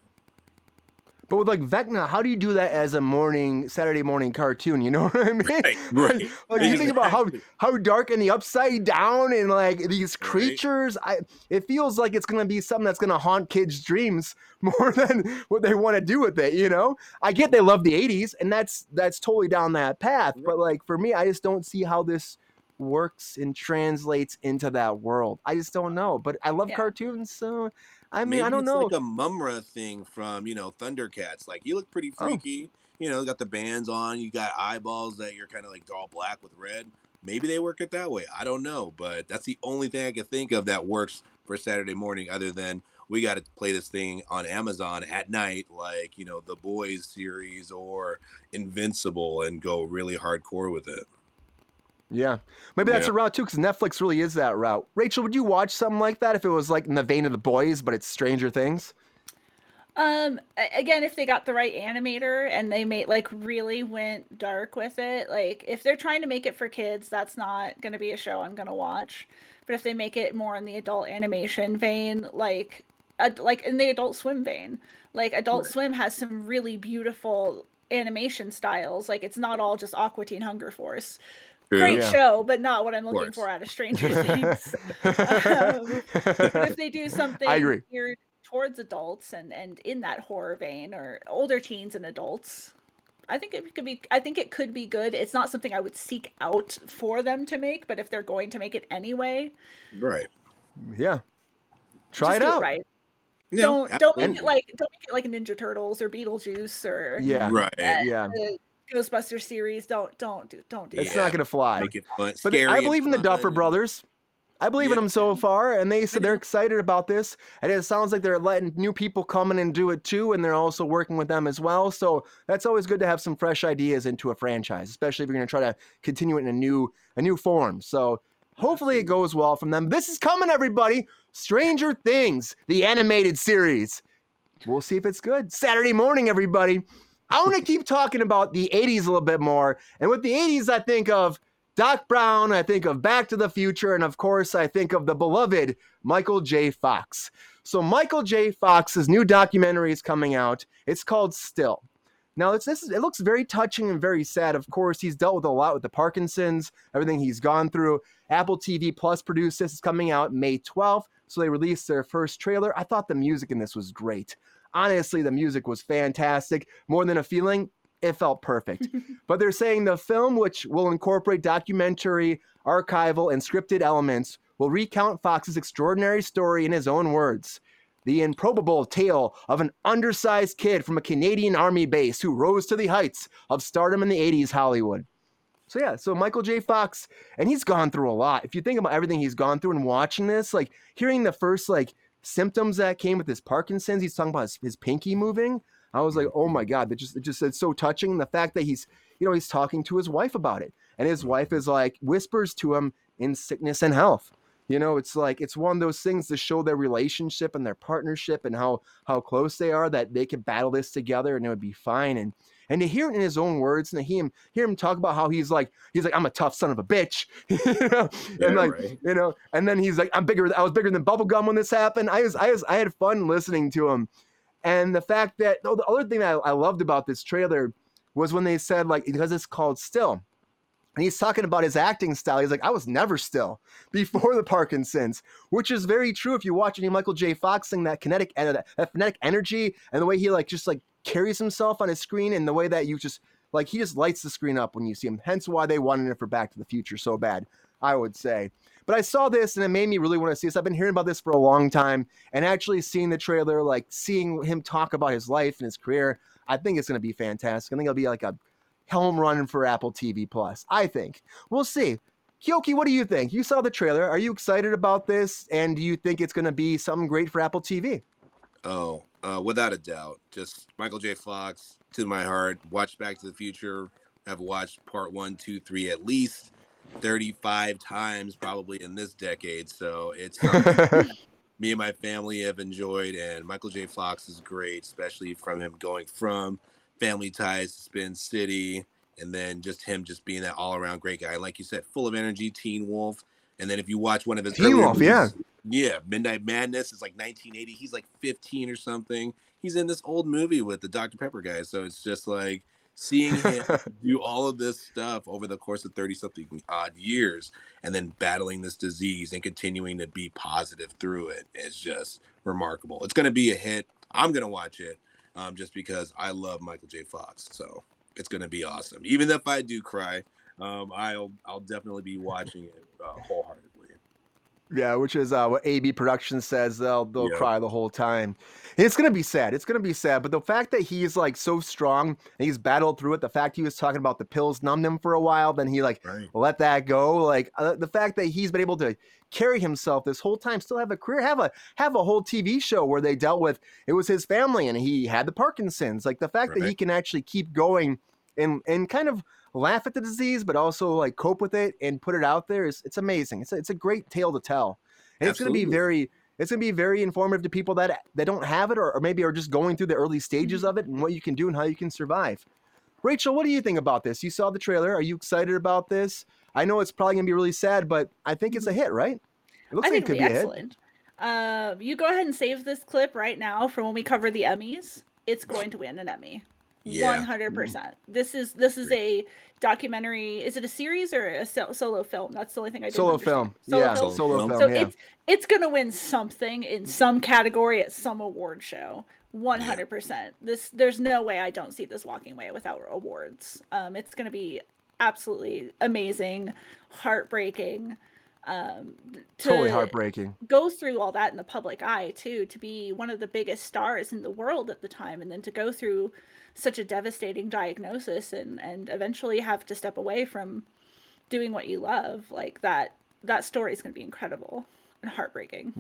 S1: But with like Vecna, how do you do that as a morning Saturday morning cartoon? You know what I mean?
S3: Right, right.
S1: Like you think about how how dark and the upside down and like these
S3: Right.
S1: creatures. I it feels like it's gonna be something that's gonna haunt kids' dreams more than what they want to do with it. You know, I get they love the '80s and that's that's totally down that path. But like for me, I just don't see how this works and translates into that world. I just don't know. But I love
S2: Yeah.
S1: cartoons, so I mean,
S3: Maybe
S1: I don't
S3: it's
S1: know.
S3: like a Mumm-Ra thing from you know Thundercats. Like you look pretty
S1: Oh.
S3: freaky. You know, got the bands on. You got eyeballs that you're kind of like all black with red. Maybe they work it that way. I don't know, but that's the only thing I can think of that works for Saturday morning. Other than we got to play this thing on Amazon at night, like you know the Boys series or Invincible, and go really hardcore with it.
S1: Yeah, maybe that's
S3: Yeah.
S1: a route too, because Netflix really is that route. Rachel, would you watch something like that if it was like in the vein of the boys, but it's Stranger Things?
S2: Um, again, if they got the right animator and they made like really went dark with it, like if they're trying to make it for kids, that's not going to be a show I'm going to watch. But if they make it more in the adult animation vein, like ad- like in the Adult Swim vein, like Adult
S3: Right.
S2: Swim has some really beautiful animation styles. Like it's not all just Aqua Teen Hunger Force. Great
S1: Yeah.
S2: show, but not what I'm looking for out of Stranger Things. Um, if they do something
S1: I agree.
S2: geared towards adults and and in that horror vein or older teens and adults i think it could be i think it could be good it's not something i would seek out for them to make but if they're going to make it anyway
S3: Right.
S1: yeah, try it out.
S2: right
S3: Yeah,
S2: don't don't make
S3: absolutely.
S2: it like don't make it like ninja turtles or beetlejuice or
S1: Yeah,
S3: Right.
S2: uh,
S1: yeah.
S2: the ghostbuster series don't don't do don't do
S1: It's
S2: that.
S1: not gonna fly.
S3: Make it fun.
S1: But
S3: scary
S1: I believe in the Duffer brothers. I believe in them so far, and they said they're excited about this. And it sounds like they're letting new people come in and do it too, and they're also working with them as well. So that's always good to have some fresh ideas into a franchise, especially if you're going to try to continue it in a new a new form. So hopefully it goes well from them. This is coming, everybody. Stranger Things, the animated series. We'll see if it's good. Saturday morning, everybody. I want to keep talking about the 80s a little bit more. And with the 80s, I think of Doc Brown, I think of Back to the Future, and of course, I think of the beloved Michael J. Fox. So, Michael J. Fox's new documentary is coming out. It's called Still. Now, it's this. Is, it looks very touching and very sad. Of course, he's dealt with a lot with the Parkinson's, everything he's gone through. Apple TV Plus produced this. It's coming out May 12th. So they released their first trailer. I thought the music in this was great. Honestly, the music was fantastic. More than a feeling, it felt perfect. but they're saying the film, which will incorporate documentary, archival, and scripted elements, will recount Fox's extraordinary story in his own words. The improbable tale of an undersized kid from a Canadian army base who rose to the heights of stardom in the 80s Hollywood. So yeah, so Michael J. Fox, and he's gone through a lot. If you think about everything he's gone through and watching this, like hearing the first like symptoms that came with his Parkinson's, he's talking about his, his pinky moving. I was like, oh my mm-hmm. god, that just it just it's so touching. And the fact that he's you know he's talking to his wife about it, and his wife is like whispers to him in sickness and health. You know, it's like it's one of those things to show their relationship and their partnership and how how close they are that they could battle this together and it would be fine. And and to hear it in his own words and to hear him hear him talk about how he's like he's like I'm a tough son of a bitch, you know,
S3: Yeah,
S1: and like
S3: right.
S1: you know, and then he's like I'm bigger. I was bigger than bubblegum when this happened. I was I was I had fun listening to him, and the fact that oh, the other thing that I, I loved about this trailer was when they said like because it's called Still. And he's talking about his acting style. He's like, I was never still before the Parkinson's, which is very true. If you watch any Michael J. Fox sing that kinetic, en- that phonetic energy, and the way he like just like carries himself on his screen, and the way that you just like he just lights the screen up when you see him. Hence why they wanted it for Back to the Future so bad, I would say. But I saw this and it made me really want to see this. I've been hearing about this for a long time, and actually seeing the trailer, like seeing him talk about his life and his career, I think it's going to be fantastic. I think it'll be like a home run for Apple TV Plus. I think we'll see. Keoki, what do you think? You saw the trailer. Are you excited about this? And do you think it's going to be something great for Apple TV?
S3: Oh, uh, without a doubt. Just Michael J. Fox to my heart. Watched Back to the Future. Have watched part one, two, three at least 35 times probably in this decade. So it's me and my family have enjoyed. And Michael J. Fox is great, especially from him going from Family Ties to Spin City. And then just him just being that all around great guy. Like you said, full of energy, Teen Wolf. And then if you watch one of his
S1: Teen Wolf,
S3: movies- yeah, Midnight Madness is like 1980. He's like 15 or something. He's in this old movie with the Dr. Pepper guy. So it's just like seeing him do all of this stuff over the course of 30 something odd years and then battling this disease and continuing to be positive through it is just remarkable. It's going to be a hit. I'm going to watch it um, just because I love Michael J. Fox. So it's going to be awesome. Even if I do cry, um, I'll I'll definitely be watching it uh, wholeheartedly.
S1: Yeah, which is uh, what AB Productions says. They'll they'll
S3: Yeah.
S1: cry the whole time. It's gonna be sad. It's gonna be sad. But the fact that he's like so strong and he's battled through it. The fact he was talking about the pills numbed him for a while, then he like
S3: Right.
S1: let that go. Like uh, the fact that he's been able to carry himself this whole time, still have a career, have a have a whole TV show where they dealt with it was his family and he had the Parkinson's. Like the fact that he can actually keep going and and kind of laugh at the disease, but also like cope with it and put it out there is it's amazing. It's a, it's a great tale to tell, and it's going to be very it's going to be very informative to people that that don't have it or, or maybe are just going through the early stages of it and what you can do and how you can survive. Rachel, what do you think about this? You saw the trailer. Are you excited about this? I know it's probably going to be really sad, but I think it's a hit, right? It looks
S2: I
S1: like it could
S2: be
S1: be a hit.
S2: excellent. Uh, you go ahead and save this clip right now for when we cover the Emmys. It's going to win an Emmy.
S3: Yeah.
S2: One hundred percent. This is this is a documentary. Is it a series or a so- solo film? That's the only thing I didn't
S1: Solo
S2: understand.
S1: film.
S2: Solo
S1: yeah,
S2: film?
S1: solo
S3: film.
S1: film.
S2: So
S1: yeah.
S2: it's it's gonna win something in some category at some award show. One hundred percent. This there's no way I don't see this walking away without awards. Um, it's gonna be absolutely amazing, heartbreaking. Um, to
S1: totally heartbreaking.
S2: go through all that in the public eye too, to be one of the biggest stars in the world at the time, and then to go through such a devastating diagnosis and and eventually have to step away from doing what you love like that that story is going to be incredible and heartbreaking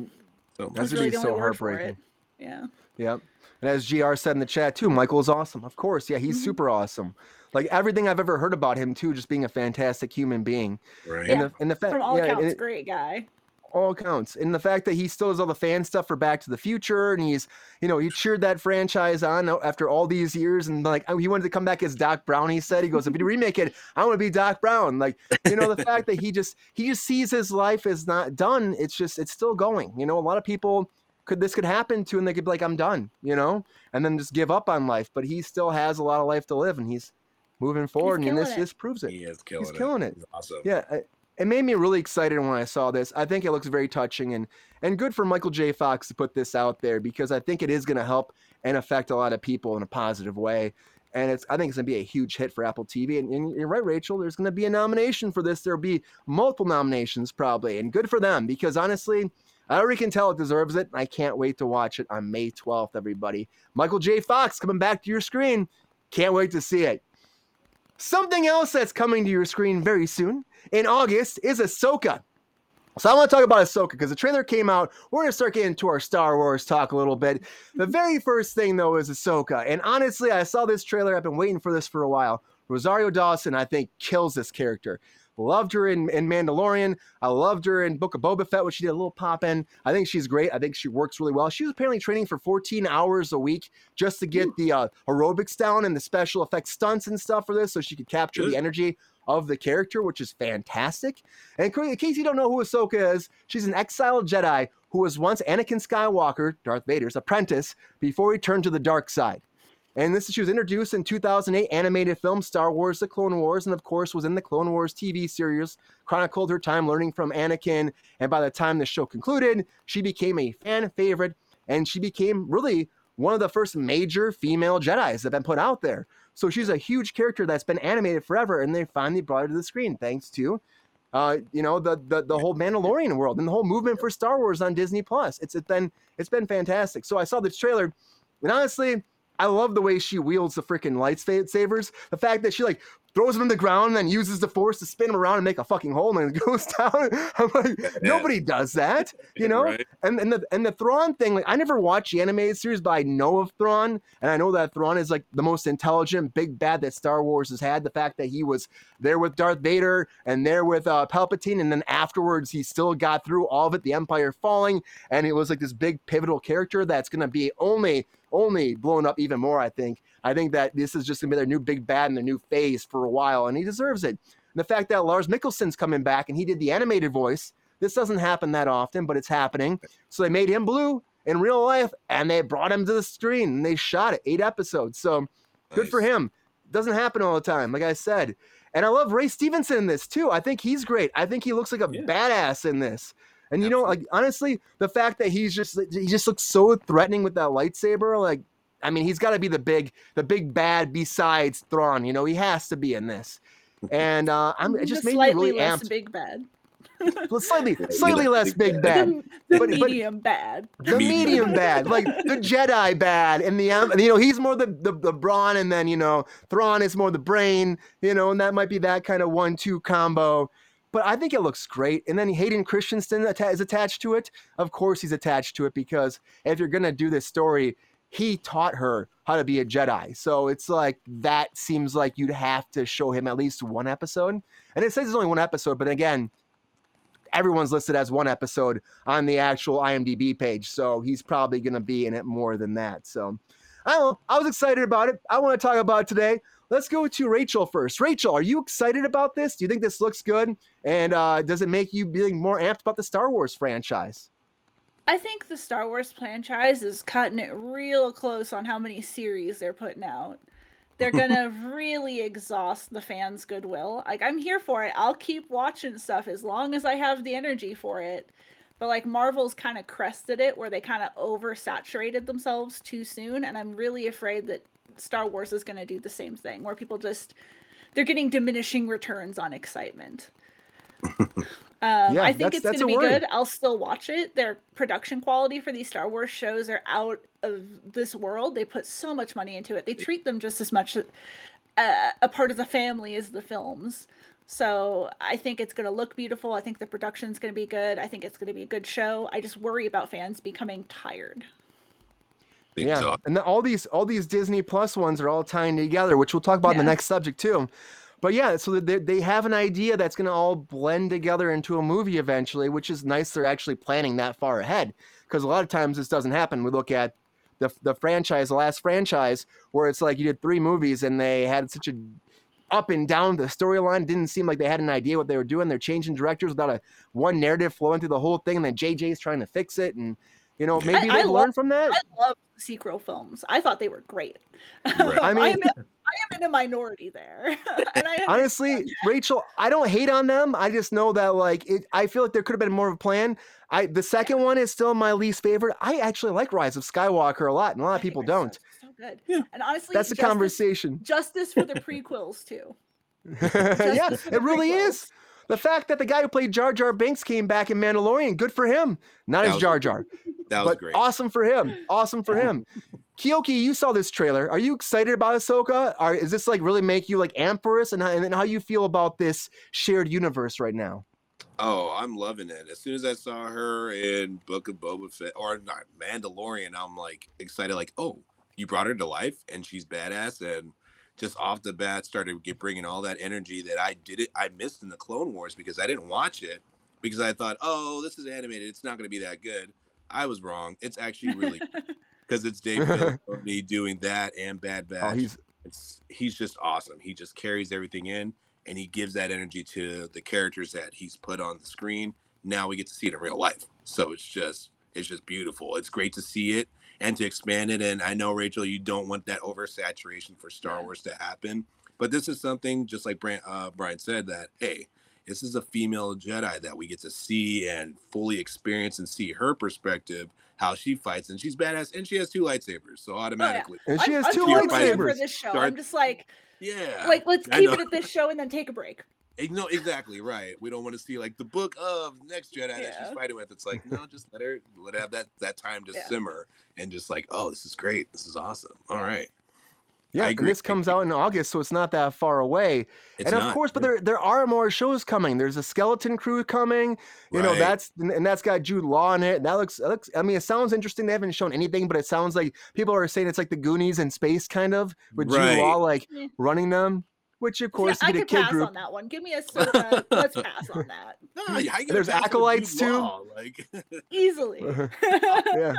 S3: So
S1: That's
S2: That's
S1: gonna
S2: really
S1: be so
S2: only word for
S1: heartbreaking.
S2: it. yeah
S1: Yep. And as GR said in the chat too, Michael is awesome. Of course. Yeah, he's
S2: Mhm.
S1: super awesome. Like everything I've ever heard about him too, just being a fantastic human being.
S3: right.
S1: And
S2: Yeah.
S1: the and the fact
S2: from all
S1: yeah,
S2: accounts
S1: it-
S2: great guy
S1: all accounts. And the fact that he still does all the fan stuff for Back to the Future and he's, you know, he cheered that franchise on after all these years and like oh, he wanted to come back as Doc Brown, he said. He goes, if you remake it, I want to be Doc Brown. Like, you know, the fact that he just he just sees his life is not done. It's just it's still going. You know, a lot of people could this could happen to and they could be like, I'm done, you know, and then just give up on life. But he still has a lot of life to live and he's moving forward. and this
S2: it.
S1: this proves it.
S3: He is killing
S1: He's
S3: it.
S1: killing it.
S3: He's awesome.
S1: Yeah, I- it made me really excited when I saw this. I think it looks very touching and and good for Michael J. Fox to put this out there because I think it is going to help and affect a lot of people in a positive way. And it's I think it's going to be a huge hit for Apple TV. And, and you're right, Rachel. There's going to be a nomination for this. There'll be multiple nominations probably, and good for them because honestly. I already can tell it deserves it. I can't wait to watch it on May 12th, everybody. Michael J. Fox coming back to your screen. Can't wait to see it. Something else that's coming to your screen very soon in August is Ahsoka. So I want to talk about Ahsoka because the trailer came out. We're going to start getting into our Star Wars talk a little bit. The very first thing, though, is Ahsoka. And honestly, I saw this trailer. I've been waiting for this for a while. Rosario Dawson, I think, kills this character. Loved her in, in Mandalorian. I loved her in Book of Boba Fett, which she did a little pop in. I think she's great. I think she works really well. She was apparently training for 14 hours a week just to get the uh, aerobics down and the special effects stunts and stuff for this so she could capture the energy of the character, which is fantastic. And in case you don't know who Ahsoka is, she's an exiled Jedi who was once Anakin Skywalker, Darth Vader's apprentice, before he turned to the dark side. And this she was introduced in 2008 animated film Star Wars: The Clone Wars, and of course was in the Clone Wars TV series. Chronicled her time learning from Anakin, and by the time the show concluded, she became a fan favorite, and she became really one of the first major female Jedi's that have been put out there. So she's a huge character that's been animated forever, and they finally brought her to the screen thanks to, uh, you know, the, the the whole Mandalorian world and the whole movement for Star Wars on Disney Plus. It's, it's been it's been fantastic. So I saw this trailer, and honestly, I love the way she wields the freaking lightsabers. The fact that she like throws him in the ground and then uses the force to spin him around and make a fucking hole and it goes down. I'm like, nobody does that, you know?
S3: Right.
S1: And and the and the Thrawn thing, like I never watched the animated series, but I know of Thrawn, and I know that Thrawn is like the most intelligent big bad that Star Wars has had. The fact that he was there with Darth Vader and there with uh, Palpatine, and then afterwards he still got through all of it, the Empire falling, and it was like this big pivotal character that's gonna be only only blown up even more. I think. I think that this is just gonna be their new big bad and their new phase for a while, and he deserves it. And the fact that Lars Mikkelsen's coming back and he did the animated voice. This doesn't happen that often, but it's happening. So they made him blue in real life, and they brought him to the screen and they shot it eight episodes. So good for
S3: Nice.
S1: him. Doesn't happen all the time, like I said. And I love Ray Stevenson in this too. I think he's great. I think he looks like a
S3: Yeah.
S1: badass in this. And you know, like honestly, the fact that he's just he just looks so threatening with that lightsaber, like I mean, he's got to be the big the big bad besides Thrawn. You know, he has to be in this. And uh, I'm it just
S2: The
S1: made me
S2: slightly
S1: really
S2: less
S1: amped.
S2: big bad.
S1: Well, slightly slightly less
S3: big
S1: big
S3: bad.
S1: bad.
S2: the
S1: but- but-
S2: medium bad.
S1: The
S3: Medium
S1: medium bad, like the Jedi bad, and the um, you know he's more the, the the brawn, and then you know Thrawn is more the brain, you know, and that might be that kind of one-two combo. But I think it looks great. And then Hayden Christensen is attached to it. Of course, he's attached to it because if you're gonna do this story, he taught her how to be a Jedi. So it's like that seems like you'd have to show him at least one episode. And it says it's only one episode, but again, everyone's listed as one episode on the actual IMDb page. So he's probably going to be in it more than that. So I don't know. I was excited about it. I want to talk about today. Let's go to Rachel first. Rachel, are you excited about this? Do you think this looks good? And uh, does it make you be more amped about the Star Wars franchise?
S2: I think the Star Wars franchise is cutting it real close on how many series they're putting out. They're gonna really exhaust the fans' goodwill. Like I'm here for it. I'll keep watching stuff as long as I have the energy for it. But like Marvel's kind of crested it where they kind of oversaturated themselves too soon, and I'm really afraid that Star Wars is gonna do the same thing, where people just they're getting diminishing returns on excitement. Um,
S1: Yeah,
S2: I think
S1: that's-
S2: it's going to be
S1: worry.
S2: good. I'll still watch it. Their production quality for these Star Wars shows are out of this world. They put so much money into it. They treat them just as much uh, a part of the family as the films. So I think it's going to look beautiful. I think the production's going to be good. I think it's going to be a good show. I just worry about fans becoming tired.
S3: Think
S1: yeah,
S3: so.
S1: and then all these all these Disney Plus ones are all tying together, which we'll talk about in the next subject too. But yeah, so they, they have an idea that's going to all blend together into a movie eventually, which is nice. They're actually planning that far ahead because a lot of times this doesn't happen. We look at the the franchise, the last franchise, where it's like you did three movies and they had such a up and down the storyline. Didn't seem like they had an idea what they were doing. They're changing directors without a one narrative flowing through the whole thing, and then JJ's trying to fix it and. You know, maybe
S2: I
S1: they
S2: love-
S1: learn from that.
S2: I love sequel films. I thought they were great.
S3: Right.
S1: I
S2: I
S1: mean-
S2: am, in- I am in a minority there. and I
S1: honestly rachel i don't hate on them i just know that like it, i feel like there could have been more of a plan i the second one is still my least favorite i actually like rise of skywalker a lot and a lot of people don't
S2: So, good.
S3: Yeah.
S2: And honestly,
S1: that's the
S2: justice-
S1: conversation
S2: Justice for the prequels too.
S1: yeah
S2: Justice for
S1: it really
S2: prequels.
S1: is The fact that the guy who played Jar Jar Binks came back in Mandalorian, good for him. Not
S3: That
S1: as
S3: was-
S1: Jar Jar,
S3: That was
S1: but
S3: great.
S1: awesome for him. Awesome for him. Keoki, you saw this trailer. Are you excited about Ahsoka? Are, is this like really make you like amp for us? And how, and then how you feel about this shared universe right now?
S3: Oh, I'm loving it. As soon as I saw her in Book of Boba Fett or not Mandalorian, I'm like excited. Like, oh, you brought her to life, and she's badass. And just off the bat, started get bringing all that energy that I did it. I missed in the Clone Wars because I didn't watch it because I thought, oh, this is animated. It's not going to be that good. I was wrong. It's actually really because it's Dave Filoni doing that and Bad oh, Batch.
S1: Oh, he's
S3: it's he's just awesome. He just carries everything in and he gives that energy to the characters that he's put on the screen. Now we get to see it in real life. So it's just it's just beautiful. It's great to see it and to expand it. And I know Rachel, you don't want that oversaturation for Star Wars to happen, but this is something just like Brian, uh, Brian said that hey, this is a female Jedi that we get to see and fully experience and see her perspective, how she fights, and she's badass, and she has two lightsabers, so automatically,
S1: and she
S2: I'm,
S1: has
S2: I'm
S1: two
S2: totally for
S1: lightsabers.
S2: this show.
S3: Start-
S2: I'm just like,
S3: yeah,
S2: like let's keep it at this show and then take a break.
S3: No, exactly right. We don't want to see like the book of next Jedi that she's fighting with. It's like no, just let her let her have that that time to
S2: Yeah.
S3: simmer and just like, oh, this is great. This is awesome. All right,
S1: Yeah,
S3: I
S1: and this comes out in August, so it's not that far away.
S3: it's
S1: and of
S3: not.
S1: course, but there there are more shows coming. There's a Skeleton Crew coming. You know, that's and and that's got Jude Law in it. That looks, that looks. I mean, it sounds interesting. They haven't shown anything, but it sounds like people are saying it's like the Goonies in space, kind of, with
S3: Right.
S1: Jude Law like running them. Which of course,
S2: yeah, I
S1: you get a
S2: could pass
S1: group.
S2: on that one. Give me a soda. let's pass on that
S3: No, how
S1: There's acolytes, too?
S3: Law? Like,
S2: easily.
S1: yeah.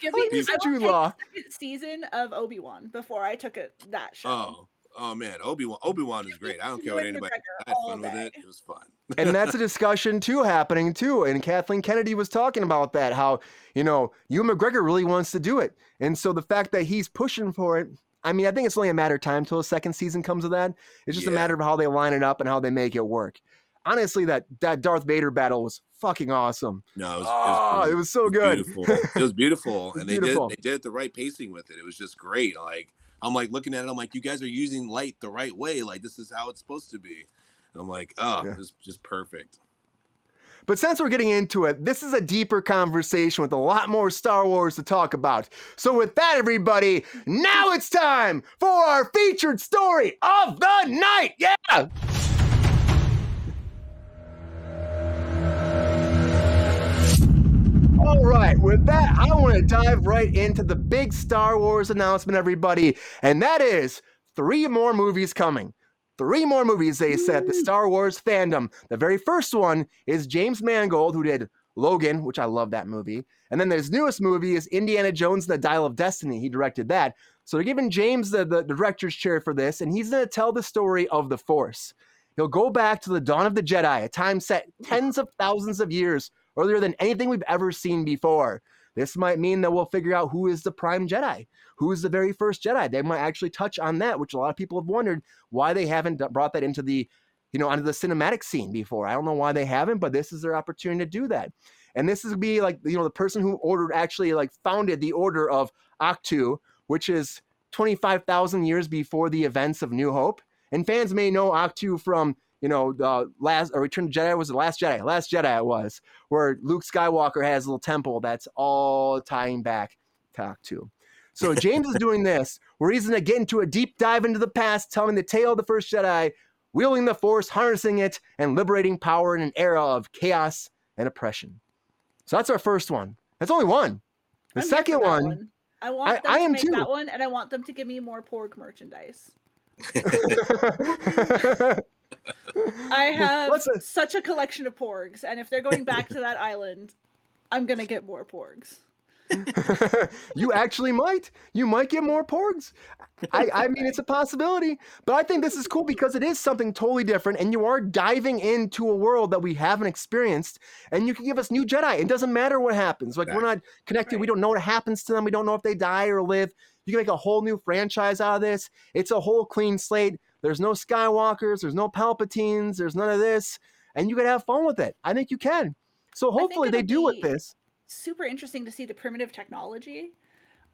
S2: Give me
S1: He's
S2: I want
S1: Jude Law.
S2: season of Obi Wan before I took it that show.
S3: oh, oh man, Obi Wan. Obi Wan is great. I don't care what anybody.
S2: McGregor
S3: I had
S2: all
S3: fun with it. It was fun.
S1: and that's a discussion too happening too. And Kathleen Kennedy was talking about that, how you know Ewan McGregor really wants to do it, and so the fact that he's pushing for it. I mean, I think it's only a matter of time till a second season comes of that. It's just a matter of how they line it up and how they make it work. Honestly, that that Darth Vader battle was fucking awesome.
S3: No, it was,
S1: Oh,
S3: it was, ah,
S1: it was so
S3: it was
S1: good.
S3: Beautiful. It was beautiful, and they
S1: beautiful.
S3: did they did it the right pacing with it. It was just great. Like I'm like looking at it, I'm like, you guys are using light the right way. Like this is how it's supposed to be. And I'm like, oh,
S1: Yeah.
S3: it's just perfect.
S1: But since we're getting into it, this is a deeper conversation with a lot more Star Wars to talk about. So, with that, everybody, now it's time for our featured story of the night. Yeah! All right, with that, I want to dive right into the big Star Wars announcement, everybody. And that is three more movies coming. Three more movies, they said, the Star Wars fandom. The very first one is James Mangold, who did Logan, which I love that movie. And then his newest movie is Indiana Jones and the Dial of Destiny. He directed that. So they're giving James the, the, the director's chair for this, and he's going to tell the story of the Force. He'll go back to the dawn of the Jedi, a time set tens of thousands of years earlier than anything we've ever seen before. This might mean that we'll figure out who is the prime Jedi, who is the very first Jedi. They might actually touch on that, which a lot of people have wondered why they haven't brought that into the, you know, onto the cinematic scene before. I don't know why they haven't, but this is their opportunity to do that. And this is be like, you know, the person who ordered actually like founded the order of Ahch-To, which is 25,000 years before the events of New Hope. And fans may know Ahch-To from, you know, the last, or Return of the Jedi was the last Jedi, last Jedi it was, where Luke Skywalker has a little temple that's all tying back to Ahch-To. So James is doing this, where he's going to get into a deep dive into the past, telling the tale of the first Jedi, wielding the Force, harnessing it, and liberating power in an era of chaos and oppression. So that's our first one. That's only one. The
S2: I'm
S1: second
S2: that
S1: one,
S2: I want
S1: I-
S2: them
S1: I
S2: to
S1: am
S2: make
S1: too.
S2: that one, and I want them to give me more Porg merchandise. I have
S1: a-
S2: such a collection of Porgs, and if they're going back to that island, I'm gonna get more Porgs.
S1: you actually might. You might get more porgs. I, I mean, it's a possibility. But I think this is cool because it is something totally different, and you are diving into a world that we haven't experienced, and you can give us new Jedi. It doesn't matter what happens. Like we're not connected. We don't know what happens to them. We don't know if they die or live. You can make a whole new franchise out of this. It's a whole clean slate. There's no Skywalkers. There's no Palpatines. There's none of this, and you can have fun with it. I think you can. So hopefully they do with this.
S2: Super interesting to see the primitive technology.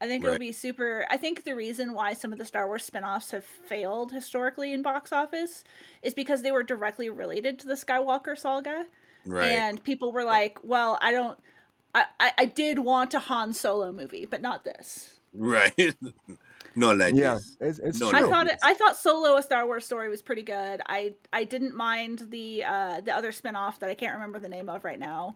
S2: I think
S3: Right.
S2: it'll be super. I think the reason why some of the Star Wars spin-offs have failed historically in box office is because they were directly related to the Skywalker saga.
S3: Right.
S2: And people were like, well, I don't I, I, I did want a Han Solo movie, but not this.
S3: right. no like
S1: Yeah,
S3: this.
S1: it's, it's
S3: No,
S2: I
S1: true.
S2: thought it, I thought Solo a Star Wars story was pretty good. I I didn't mind the uh the other spin-off that I can't remember the name of right now.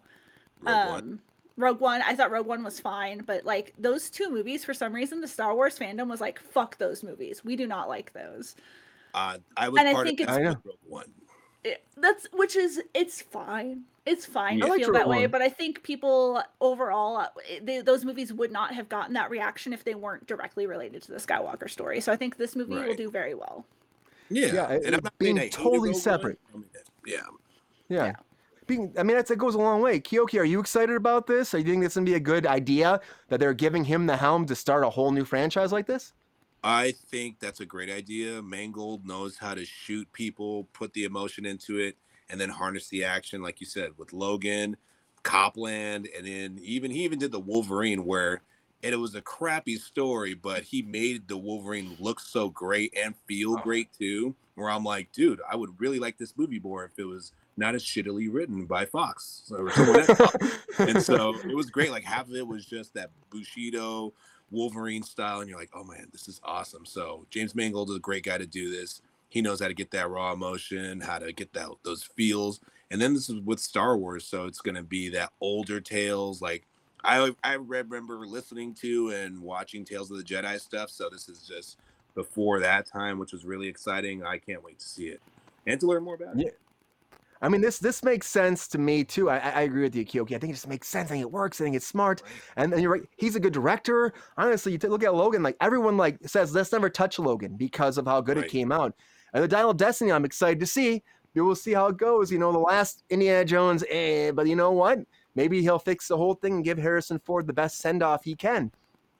S3: Rogue
S2: um
S3: One.
S2: Rogue One, I thought Rogue One was fine, but like those two movies for some reason the Star Wars fandom was like fuck those movies. We do not like those.
S3: Uh, I was
S2: and I think
S3: of
S2: it's-
S1: I
S3: Rogue One.
S2: It, that's which is it's fine. It's fine
S3: Yeah.
S2: to
S1: I liked
S2: feel
S1: Rogue
S2: that way, but I think people overall uh, they, those movies would not have gotten that reaction if they weren't directly related to the Skywalker story. So I think this movie will do very well.
S3: Yeah,
S1: Yeah, it-
S3: and I'm not
S1: being
S3: saying I hated
S1: totally
S3: Rogue One.
S1: separate.
S3: I mean, yeah,
S1: Yeah.
S2: Yeah.
S1: Being, I mean, that's, it goes a long way. Keoki, are you excited about this? Are you think it's going to be a good idea that they're giving him the helm to start a whole new franchise like this?
S3: I think that's a great idea. Mangold knows how to shoot people, put the emotion into it, and then harness the action, like you said, with Logan, Cop Land, and then even he even did the Wolverine where it was a crappy story, but he made the Wolverine look so great and feel oh. great too. Where I'm like, dude, I would really like this movie more if it was not as shittily written by Fox and so it was great. Like half of it was just that Bushido Wolverine style, and you're like, oh man, this is awesome. So James Mangold is a great guy to do this. He knows how to get that raw emotion, how to get that those feels. And then this is with Star Wars, so it's gonna be that older tales. Like I I remember listening to and watching Tales of the Jedi stuff. So this is just before that time, which was really exciting. I can't wait to see it and to learn more about it.
S1: Yeah. I mean, this this makes sense to me too. I, I agree with you, Keoki. I think it just makes sense. I think it works. I think it's smart. And then you're right. He's a good director. Honestly, you t- look at Logan. Like everyone like says, let's never touch Logan because of how good
S3: Right.
S1: it came out. And the Dial of Destiny, I'm excited to see. We will see how it goes. You know, the last Indiana Jones, eh, but you know what? Maybe he'll fix the whole thing and give Harrison Ford the best send off he can.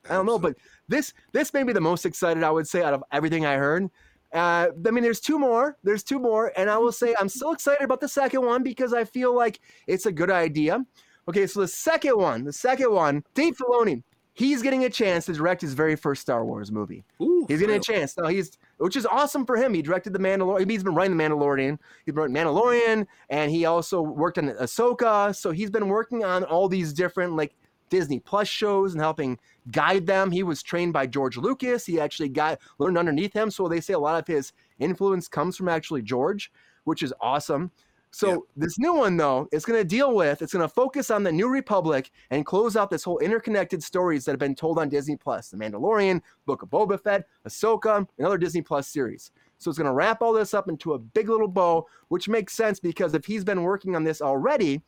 S1: I don't know, but this this may be the most excited I would say out of everything I heard. Uh, I mean, there's two more. There's two more, and I will say I'm still excited about the second one because I feel like it's a good idea. Okay, so the second one, the second one, Dave Filoni, he's getting a chance to direct his very first Star Wars movie.
S3: Ooh,
S1: He's getting a chance. Now he's, which is awesome for him. He directed the Mandalorian. He's been writing the Mandalorian. He's Mandalorian, and he also worked on Ahsoka. So he's been working on all these different like Disney Plus shows and helping guide them. He was trained by George Lucas. He actually got learned underneath him. So they say a lot of his influence comes from actually George, which is awesome. So
S3: Yeah.
S1: this new one though it's going to deal with it's going to focus on the New Republic and close out this whole interconnected stories that have been told on Disney Plus, The Mandalorian, Book of Boba Fett, Ahsoka, and other Disney Plus series. So it's going to wrap all this up into a big little bow, which makes sense because if he's been working on this already,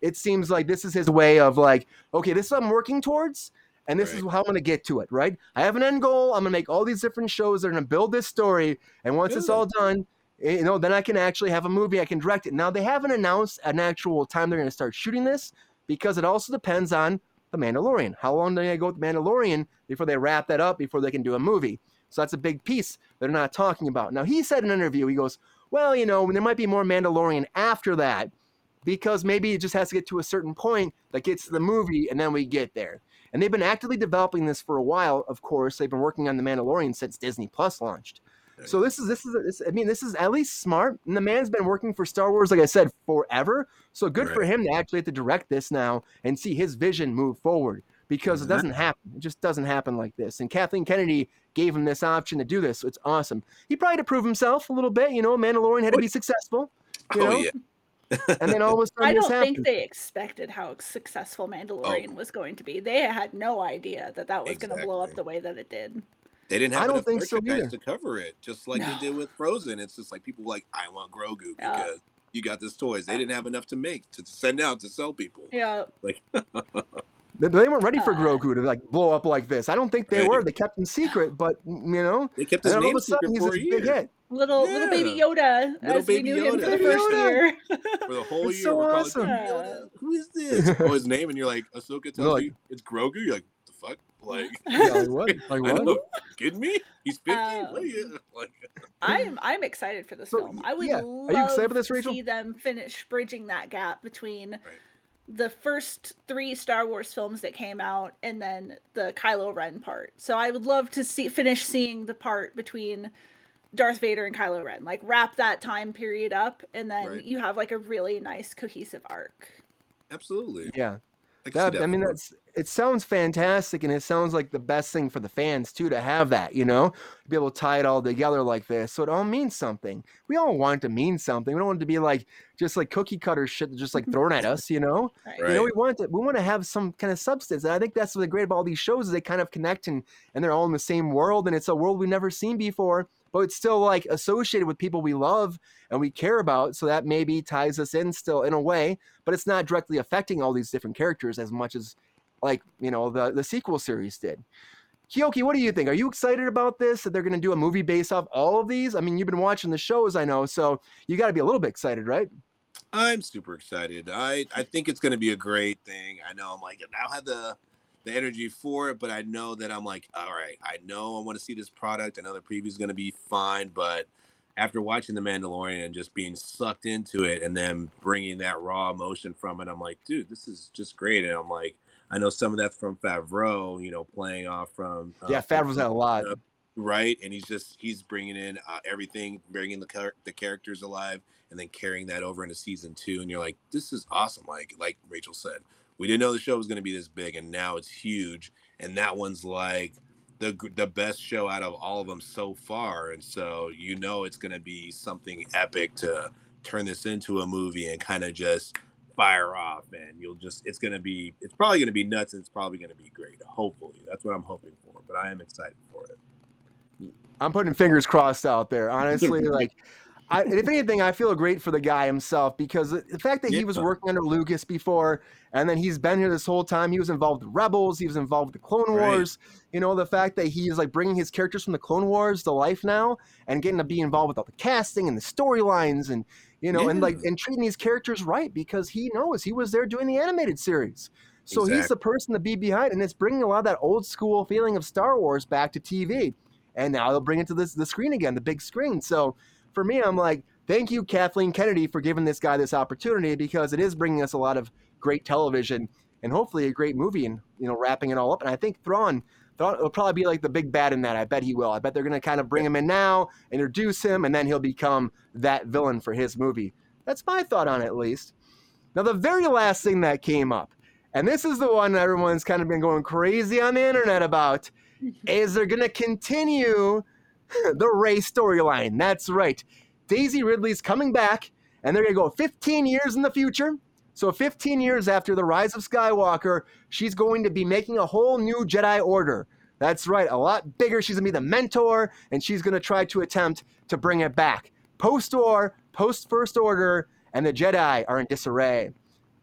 S1: it seems like this is his way of like, okay, this is what I'm working towards, and this is how I'm going to get to it, right? I have an end goal. I'm going to make all these different shows that are going to build this story, and once it's all done, Eh, you know, then I can actually have a movie. I can direct it. Now they haven't announced an actual time they're going to start shooting this because it also depends on the Mandalorian. How long do they go with the Mandalorian before they wrap that up before they can do a movie? So that's a big piece they're not talking about. Now he said in an interview, he goes, "Well, you know, there might be more Mandalorian after that." because maybe it just has to get to a certain point that gets to the movie and then we get there. And they've been actively developing this for a while. Of course, they've been working on the Mandalorian since Disney Plus launched. So this is this is this, I mean this is at least smart. And the man's been working for Star Wars, like I said, forever. So good for him to actually have to direct this now and see his vision move forward because it
S3: Mhm.
S1: doesn't happen. It just doesn't happen like this. And Kathleen Kennedy gave him this option to do this. So it's awesome. He probably had to prove himself a little bit. You know, Mandalorian had to be successful. You know,
S3: oh yeah,
S1: and then all of a sudden
S2: I don't
S1: happened.
S2: think they expected how successful Mandalorian was going to be. They had no idea that that was going to blow up the way that it did.
S3: They didn't have
S1: I don't
S3: enough
S1: think so
S3: merchandise
S1: either.
S3: to cover it, just like
S2: No.
S3: they did with Frozen. It's just like people were like, I want Grogu
S2: Yeah.
S3: because you got this toys. They didn't have enough to make to send out to sell people.
S2: Yeah,
S3: Like,
S1: They, they weren't ready for
S2: Uh,
S1: Grogu to like blow up like this. I don't think they
S3: Right.
S1: were. They kept him secret, but you know,
S3: they kept his
S1: then all
S3: name
S1: of a sudden
S3: secret
S1: he's
S3: for a
S1: this
S3: year
S1: big hit.
S2: little little baby Yoda
S3: Little
S2: as we
S3: baby
S2: knew him
S3: Yoda.
S2: for the
S1: Baby
S2: first
S1: Yoda.
S2: year.
S3: for the whole
S1: It's
S3: year.
S1: so
S3: we're
S1: awesome.
S3: him, "Yoda, Who is this? oh, his name, and you're like, Ahsoka tells
S1: like-
S3: you it's Grogu. You're like, the fuck? Like,
S1: Yeah, like what? Like what?
S3: know. kidding me? He's 50.
S2: Um,
S3: what are you like?
S2: I'm I'm excited for this
S1: So,
S2: film. I would
S1: yeah. Are
S2: love
S1: you excited for this,
S2: to
S1: Rachel?
S2: see them finish bridging that gap between the first three Star Wars films that came out, and then the Kylo Ren part. So I would love to see finish seeing the part between Darth Vader and Kylo Ren, like wrap that time period up, and then
S3: Right.
S2: you have like a really nice cohesive arc.
S3: Absolutely.
S1: Yeah.
S3: I,
S1: That, I mean, that's it sounds fantastic, and it sounds like the best thing for the fans too to have that, you know, to be able to tie it all together like this, so it all means something. We all want it to mean something. We don't want it to be like just like cookie cutter shit, just like thrown at us, you know.
S2: Right.
S1: You know, we want to We want to have some kind of substance, and I think that's what's great about all these shows is they kind of connect and and they're all in the same world, and it's a world we've never seen before, but it's still like associated with people we love and we care about, so that maybe ties us in still in a way, but it's not directly affecting all these different characters as much as like you know the the sequel series did. Keoki, what do you think? Are you excited about this? That they're going to do a movie based off all of these? I mean, you've been watching the shows, I know, so you got to be a little bit excited, right?
S3: I'm super excited. I I think it's going to be a great thing. I know I'm like I now have the the energy for it, but I know that I'm like, all right, I know I want to see this product. I know the preview is going to be fine, but after watching The Mandalorian and just being sucked into it and then bringing that raw emotion from it, I'm like, dude, this is just great. And I'm like, I know some of that's from Favreau, you know, playing off from uh,
S1: yeah, Favreau's had a lot.
S3: uh, right and he's just he's bringing in uh, everything bringing the char- the characters alive and then carrying that over into season two and you're like this is awesome like like rachel said we didn't know the show was going to be this big and now it's huge and that one's like the the best show out of all of them so far and so you know it's going to be something epic to turn this into a movie and kind of just fire off man. you'll just it's going to be it's probably going to be nuts and it's probably going to be great hopefully that's what i'm hoping for but i am excited for it
S1: I'm putting fingers crossed out there. Honestly, like, I, if anything, I feel great for the guy himself because the fact that he was working under Lucas before, and then he's been here this whole time. He was involved with Rebels. He was involved with the Clone
S3: Right.
S1: Wars. You know, the fact that he is like bringing his characters from the Clone Wars to life now, and getting to be involved with all the casting and the storylines, and you know, and like and treating these characters right because he knows he was there doing the animated series. So he's the person to be behind, and it's bringing a lot of that old school feeling of Star Wars back to TV and now they'll bring it to this the screen again, the big screen. So for me, I'm like, thank you, Kathleen Kennedy, for giving this guy this opportunity because it is bringing us a lot of great television and hopefully a great movie and you know wrapping it all up. And I think Thrawn, Thrawn will probably be like the big bad in that. I bet he will. I bet they're gonna kind of bring him in now, introduce him, and then he'll become that villain for his movie. That's my thought on it, at least. Now, the very last thing that came up, and this is the one everyone's kind of been going crazy on the internet about is they're going to continue the Rey storyline. That's right. Daisy Ridley's coming back, and they're going to go 15 years in the future. So, 15 years after the rise of Skywalker, she's going to be making a whole new Jedi Order. That's right, a lot bigger. She's going to be the mentor, and she's going to try to attempt to bring it back. Post war, post First Order, and the Jedi are in disarray.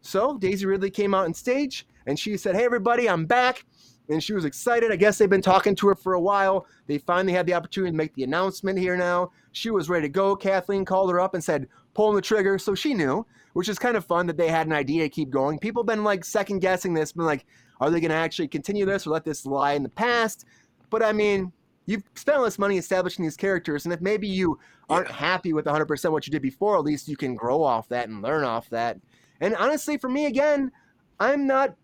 S1: So, Daisy Ridley came out on stage, and she said, Hey, everybody, I'm back and she was excited. I guess they've been talking to her for a while. They finally had the opportunity to make the announcement here now. She was ready to go. Kathleen called her up and said, pulling the trigger. So she knew, which is kind of fun that they had an idea to keep going. People have been like second guessing this, been like, are they going to actually continue this or let this lie in the past? But I mean, you've spent all this money establishing these characters, and if maybe you aren't
S3: Yeah.
S1: happy with 100% what you did before, at least you can grow off that and learn off that. And honestly, for me, again, I'm not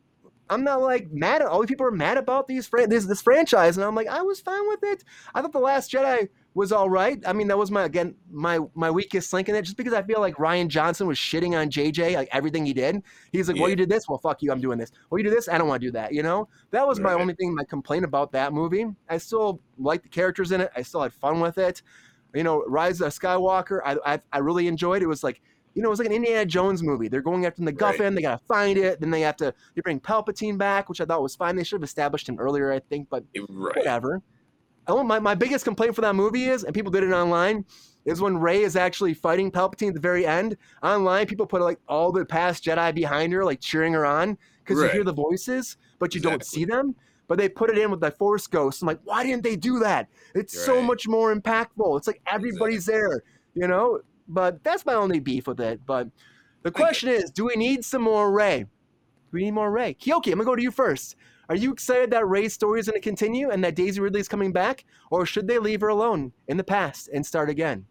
S1: I'm not like mad at all these people are mad about these fran- this this franchise, and I'm like I was fine with it. I thought the Last Jedi was all right. I mean, that was my again my my weakest link in it, just because I feel like Rian Johnson was shitting on JJ like everything he did. He's like, "Well, you did this. Well, fuck you. I'm doing this. Well, you do this. I don't want to do that." You know, that was my only thing. My complaint about that movie. I still like the characters in it. I still had fun with it. You know, Rise of Skywalker. I I, I really enjoyed. It was like you know, it was like an Indiana Jones movie. They're going after the
S3: Right.
S1: They gotta find it. Then they have to they bring Palpatine back, which I thought was fine. They should have established him earlier, I think, but
S3: right
S1: whatever. Oh, my, my biggest complaint for that movie is, and people did it online, is when Rey is actually fighting Palpatine at the very end. Online, people put like all the past Jedi behind her, like cheering her on, because you hear the voices, but you don't see them. But they put it in with the Force Ghost. I'm like, why didn't they do that? It's so much more impactful. It's like everybody's there, you know. But that's my only beef with it. But the question is, do we need some more Rey? Do we need more Rey? Keoki, I'm gonna go to you first. Are you excited that Rey's story is going to continue and that Daisy Ridley's coming back, or should they leave her alone in the past and start again?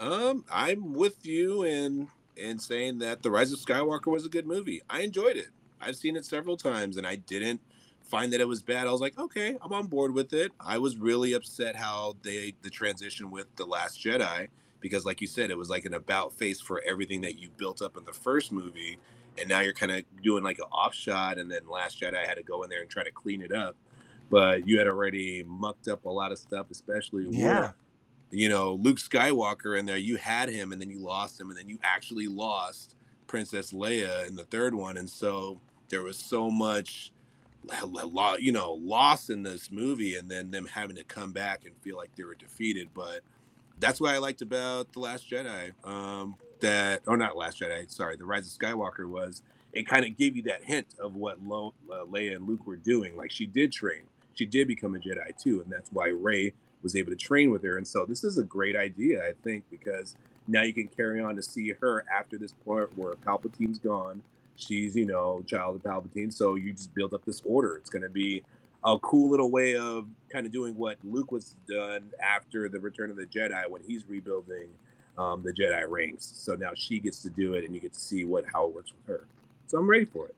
S3: Um, I'm with you, in in saying that The Rise of Skywalker was a good movie. I enjoyed it. I've seen it several times and I didn't find that it was bad. I was like, okay, I'm on board with it. I was really upset how they the transition with The Last Jedi because like you said, it was like an about face for everything that you built up in the first movie. And now you're kind of doing like an off shot, and then Last Jedi had to go in there and try to clean it up. But you had already mucked up a lot of stuff, especially
S1: Yeah.
S3: with, you know, Luke Skywalker in there. You had him, and then you lost him, and then you actually lost Princess Leia in the third one. And so there was so much, you know, loss in this movie, and then them having to come back and feel like they were defeated. But that's what I liked about the Last Jedi. Um, that or not Last Jedi, sorry, the Rise of Skywalker was it kind of gave you that hint of what Lo, uh, Leia and Luke were doing. Like she did train, she did become a Jedi too, and that's why Rey was able to train with her. And so this is a great idea, I think, because now you can carry on to see her after this point where Palpatine's gone. She's, you know, child of Palpatine. So you just build up this order. It's going to be a cool little way of kind of doing what Luke was done after the Return of the Jedi when he's rebuilding um, the Jedi ranks. So now she gets to do it, and you get to see what how it works with her. So I'm ready for it.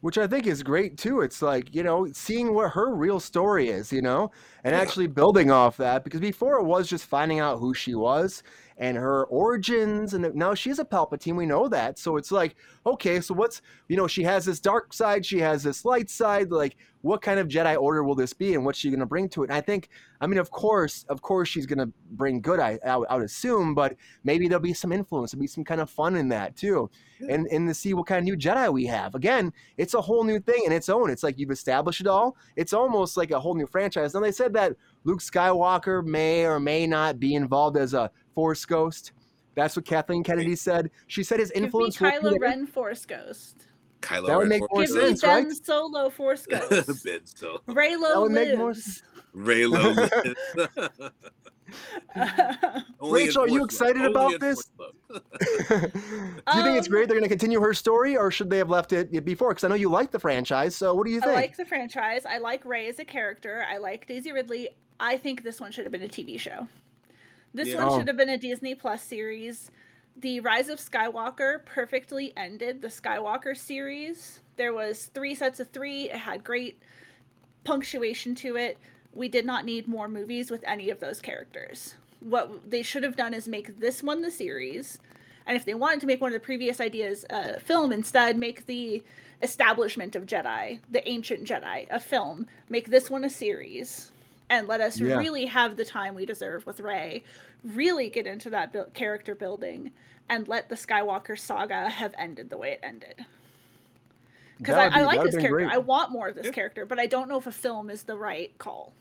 S1: which I think is great too. It's like, you know, seeing what her real story is, you know, and
S3: Yeah.
S1: actually building off that because before it was just finding out who she was and her origins and now she's a Palpatine, we know that. So it's like, okay, so what's, you know, she has this dark side, she has this light side, like what kind of Jedi order will this be and what's she going to bring to it? And I think I mean, of course, of course she's going to bring good I, I would- I would assume, but maybe there'll be some influence, there'll be some kind of fun in that too. And and to see what kind of new Jedi we have. Again, it's a whole new thing in its own. It's like you've established it all. It's almost like a whole new franchise. Now they said that Luke Skywalker may or may not be involved as a Force ghost. That's what Kathleen Kennedy said. She said his
S2: Give me
S1: influence. will be
S2: Kylo
S1: there.
S2: Ren Force Ghost.
S3: Kylo
S1: That would
S3: Ren
S1: make
S3: for-
S1: more
S2: Give me
S1: sense,
S2: Ben
S1: right?
S2: Solo Force Ghost.
S3: Ben so
S2: Reylo
S1: That would make more
S2: lives.
S3: Reylo. Only
S1: Rachel, are you
S3: Force love.
S1: excited about this? Do you think it's
S2: Um,
S1: great they're going to continue her story, or should they have left it before? Because I know you like the franchise. So what do you think?
S2: I like the franchise. I like Rey as a character. I like Daisy Ridley. I think this one should have been a TV show. This
S3: Yeah.
S2: one
S1: Oh.
S2: should have been a Disney Plus series. The Rise of Skywalker perfectly ended the Skywalker series. There was three sets of three. It had great punctuation to it. We did not need more movies with any of those characters. What they should have done is make this one the series, and if they wanted to make one of the previous ideas a film instead, make the establishment of Jedi, the ancient Jedi, a film. Make this one a series, and let us
S1: Yeah.
S2: really have the time we deserve with Rey, Really get into that buil- character building, and let the Skywalker saga have ended the way it ended. Because
S1: That would
S2: I, I like this character.
S1: great.
S2: I want more of this
S3: Yeah.
S2: character, but I don't know if a film is the right call.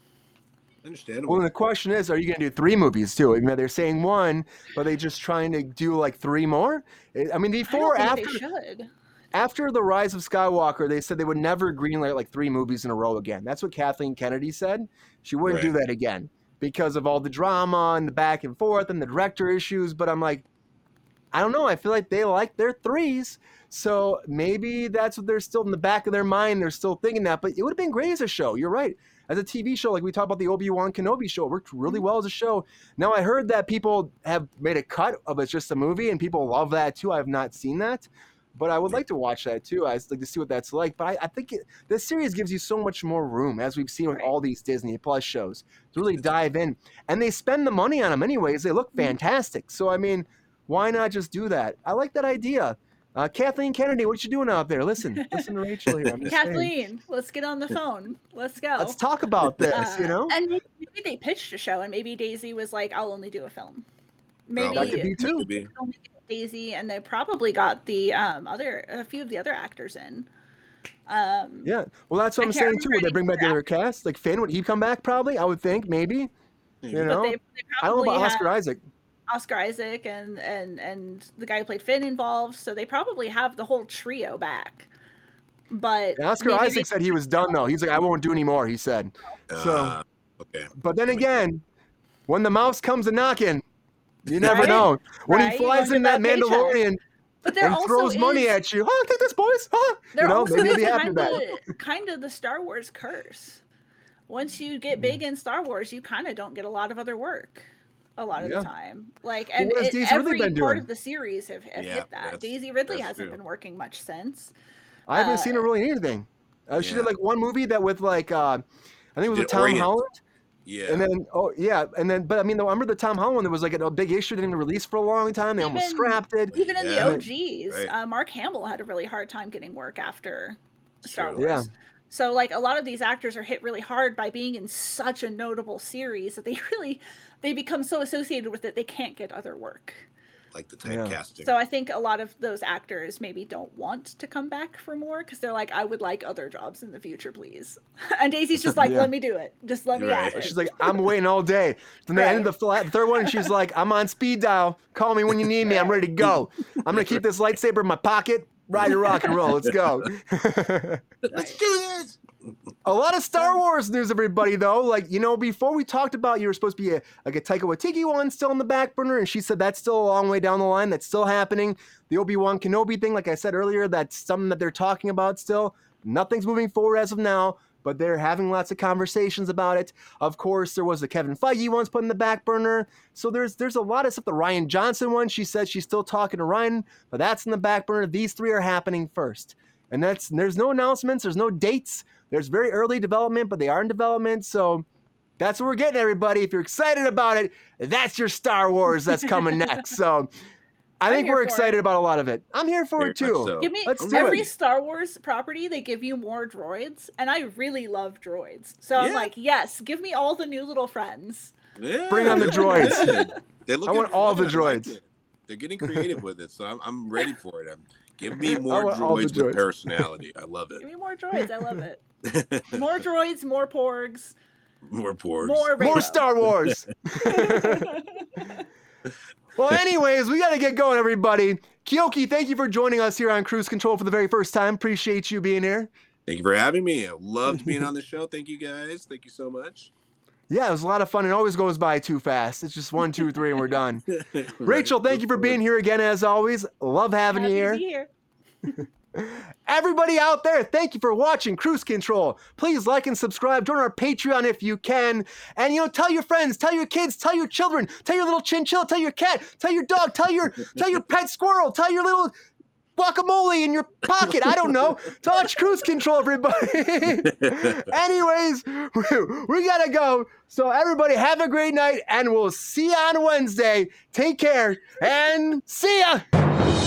S3: Understandable.
S1: Well, the question is, are you going to do three movies too? I mean, they're saying one, but they just trying to do like three more. I mean, before
S2: I don't think
S1: after
S2: they should.
S1: After the rise of Skywalker, they said they would never greenlight like three movies in a row again. That's what Kathleen Kennedy said. She wouldn't do that again because of all the drama and the back and forth and the director issues. But I'm like, I don't know. I feel like they like their threes. So maybe that's what they're still in the back of their mind. They're still thinking that. But it would have been great as a show. You're right. As a TV show, like we talked about the Obi Wan Kenobi show, it worked really well as a show. Now I heard that people have made a cut of it's just a movie, and people love that too. I have not seen that, but I would like to watch that too. I'd like to see what that's like. But I, I think it, this series gives you so much more room, as we've seen with all these Disney Plus shows, to really dive in. And they spend the money on them anyways. They look
S2: Mhm.
S1: fantastic. So I mean, why not just do that? I like that idea. Uh, Kathleen Kennedy, what you doing out there? Listen, listen to Rachel here. Just saying.
S2: Kathleen, let's get on the phone. Let's go.
S1: Let's talk about this. you
S2: Uh,
S1: know,
S2: And maybe maybe they pitched a show, and maybe Daisy was like, "I'll only do a film." Maybe
S1: that could be too.
S3: Could be.
S2: only get Daisy, and they probably got the um, other a few of the other actors in. Um,
S1: Yeah. Well, that's what
S2: I
S1: I'm saying too. Would they bring back the other cast? Like Finn, would he come back? Probably. I would think maybe. You know.
S2: they, they
S1: I don't know about Oscar Isaac.
S2: Oscar Isaac and and and the guy who played Finn involved, so they probably have the whole trio back. But
S1: And Oscar Isaac said he was done though. He's like, I won't do any more. He said. So-
S3: Uh, okay.
S1: But then again, when the mouse comes a knocking, you never
S2: Right?
S1: know. When
S2: Right,
S1: he flies in that
S2: that.
S1: Mandalorian
S2: but there
S1: and
S2: also
S1: throws money at you, oh, take this, boys. Huh?
S2: There
S1: You know,
S2: also
S1: maybe he'll
S2: is
S1: be happy
S2: kind of kind of the Star Wars curse. Once you
S1: Mm.
S2: get big in Star Wars, you kind of don't get a lot of other work. a lot of
S1: Yeah.
S2: the time. Like, and
S1: what
S2: it-
S1: Daisy Ridley
S2: every
S1: been
S2: part
S1: doing?
S2: of the series have, have
S3: Yeah,
S2: hit that. Daisy Ridley hasn't
S3: true.
S2: been working much since.
S1: I haven't seen her
S2: Uh,
S1: really anything. Uh, She
S3: Yeah.
S1: did like one movie that with like uh, I think it was
S3: Did
S1: with Tom
S3: Orient.
S1: Holland,
S3: Yeah.
S1: and then oh yeah, and then but I mean, though, I remember the Tom Holland there was like a, a big issue didn't release for a long time. They almost scrapped it.
S2: Even in
S3: Yeah.
S2: the OGs,
S3: Right.
S2: uh, Mark Hamill had a really hard time getting work after Star
S3: True.
S2: Wars.
S1: Yeah.
S2: So like a lot of these actors are hit really hard by being in such a notable series that they really they become so associated with it they can't get other work.
S3: Like the
S1: Yeah.
S3: typecasting.
S2: So I think a lot of those actors maybe don't want to come back for more because they're like, I would like other jobs in the future, please. And Daisy's just like,
S1: Yeah.
S2: let me do it. Just let me
S3: Right.
S2: act it.
S1: She's like, I'm waiting all day. Then they ended the fla- third one, and she's like, I'm on speed dial. Call me when you need me. I'm ready to go. I'm gonna keep this lightsaber in my pocket. Ride to rock and roll. Let's go.
S3: Let's do this.
S1: A lot of Star Wars news, everybody. Though, like you know, before we talked about you were supposed to be a like a Taika Waititi one still in the back burner, and she said that's still a long way down the line. That's still happening. The Obi Wan Kenobi thing, like I said earlier, that's something that they're talking about still. Nothing's moving forward as of now, but they're having lots of conversations about it. Of course, there was the Kevin Feige ones put in the back burner. So there's there's a lot of stuff. The Rian Johnson one, she said she's still talking to Rian, but that's in the back burner. These three are happening first. And that's there's no announcements, there's no dates. There's very early development, but they are in development. So that's what we're getting, everybody. If you're excited about it, that's your Star Wars that's coming next. So I
S2: I'm
S1: think we're excited
S2: it.
S1: about a lot of it. I'm here for
S3: Very
S1: it too.
S3: so.
S2: Give me
S1: Let's do
S2: every
S1: it.
S2: Star Wars property, they give you more droids, and I really love droids. So I'm like, yes, give me all the new little friends.
S3: Yeah.
S1: Bring on the droids.
S3: Listen, They look
S1: I want all the
S3: fun. Like
S1: droids.
S3: They're getting creative with it, so I'm, I'm ready for it. I'm, give me more
S1: want all the
S3: droids with
S1: droids.
S3: personality. I love it.
S2: Give me more droids. I love it. More droids, more porgs,
S3: more porgs.
S2: more
S1: More Star Wars. well, anyways, we got to get going, everybody. Keoki, thank you for joining us here on Kruse Control for the very first time. Appreciate you being here.
S3: Thank you for having me. I loved being on the show. Thank you guys. Thank you so much.
S1: Yeah, it was a lot of fun. It always goes by too fast. It's just one, two, three, and we're done. Rachel, thank you for being here again, as always. Love having
S2: Happy
S1: you here.
S2: here.
S1: Everybody out there, thank you for watching Kruse Control. Please like and subscribe. Join our Patreon if you can. And you know, tell your friends, tell your kids, tell your children, tell your little chinchilla, tell your cat, tell your dog, tell your tell your pet squirrel, tell your little guacamole in your pocket. I don't know. Touch Kruse Control, everybody. Anyways, we, gotta go. So everybody have a great night, and we'll see you on Wednesday. Take care and see ya.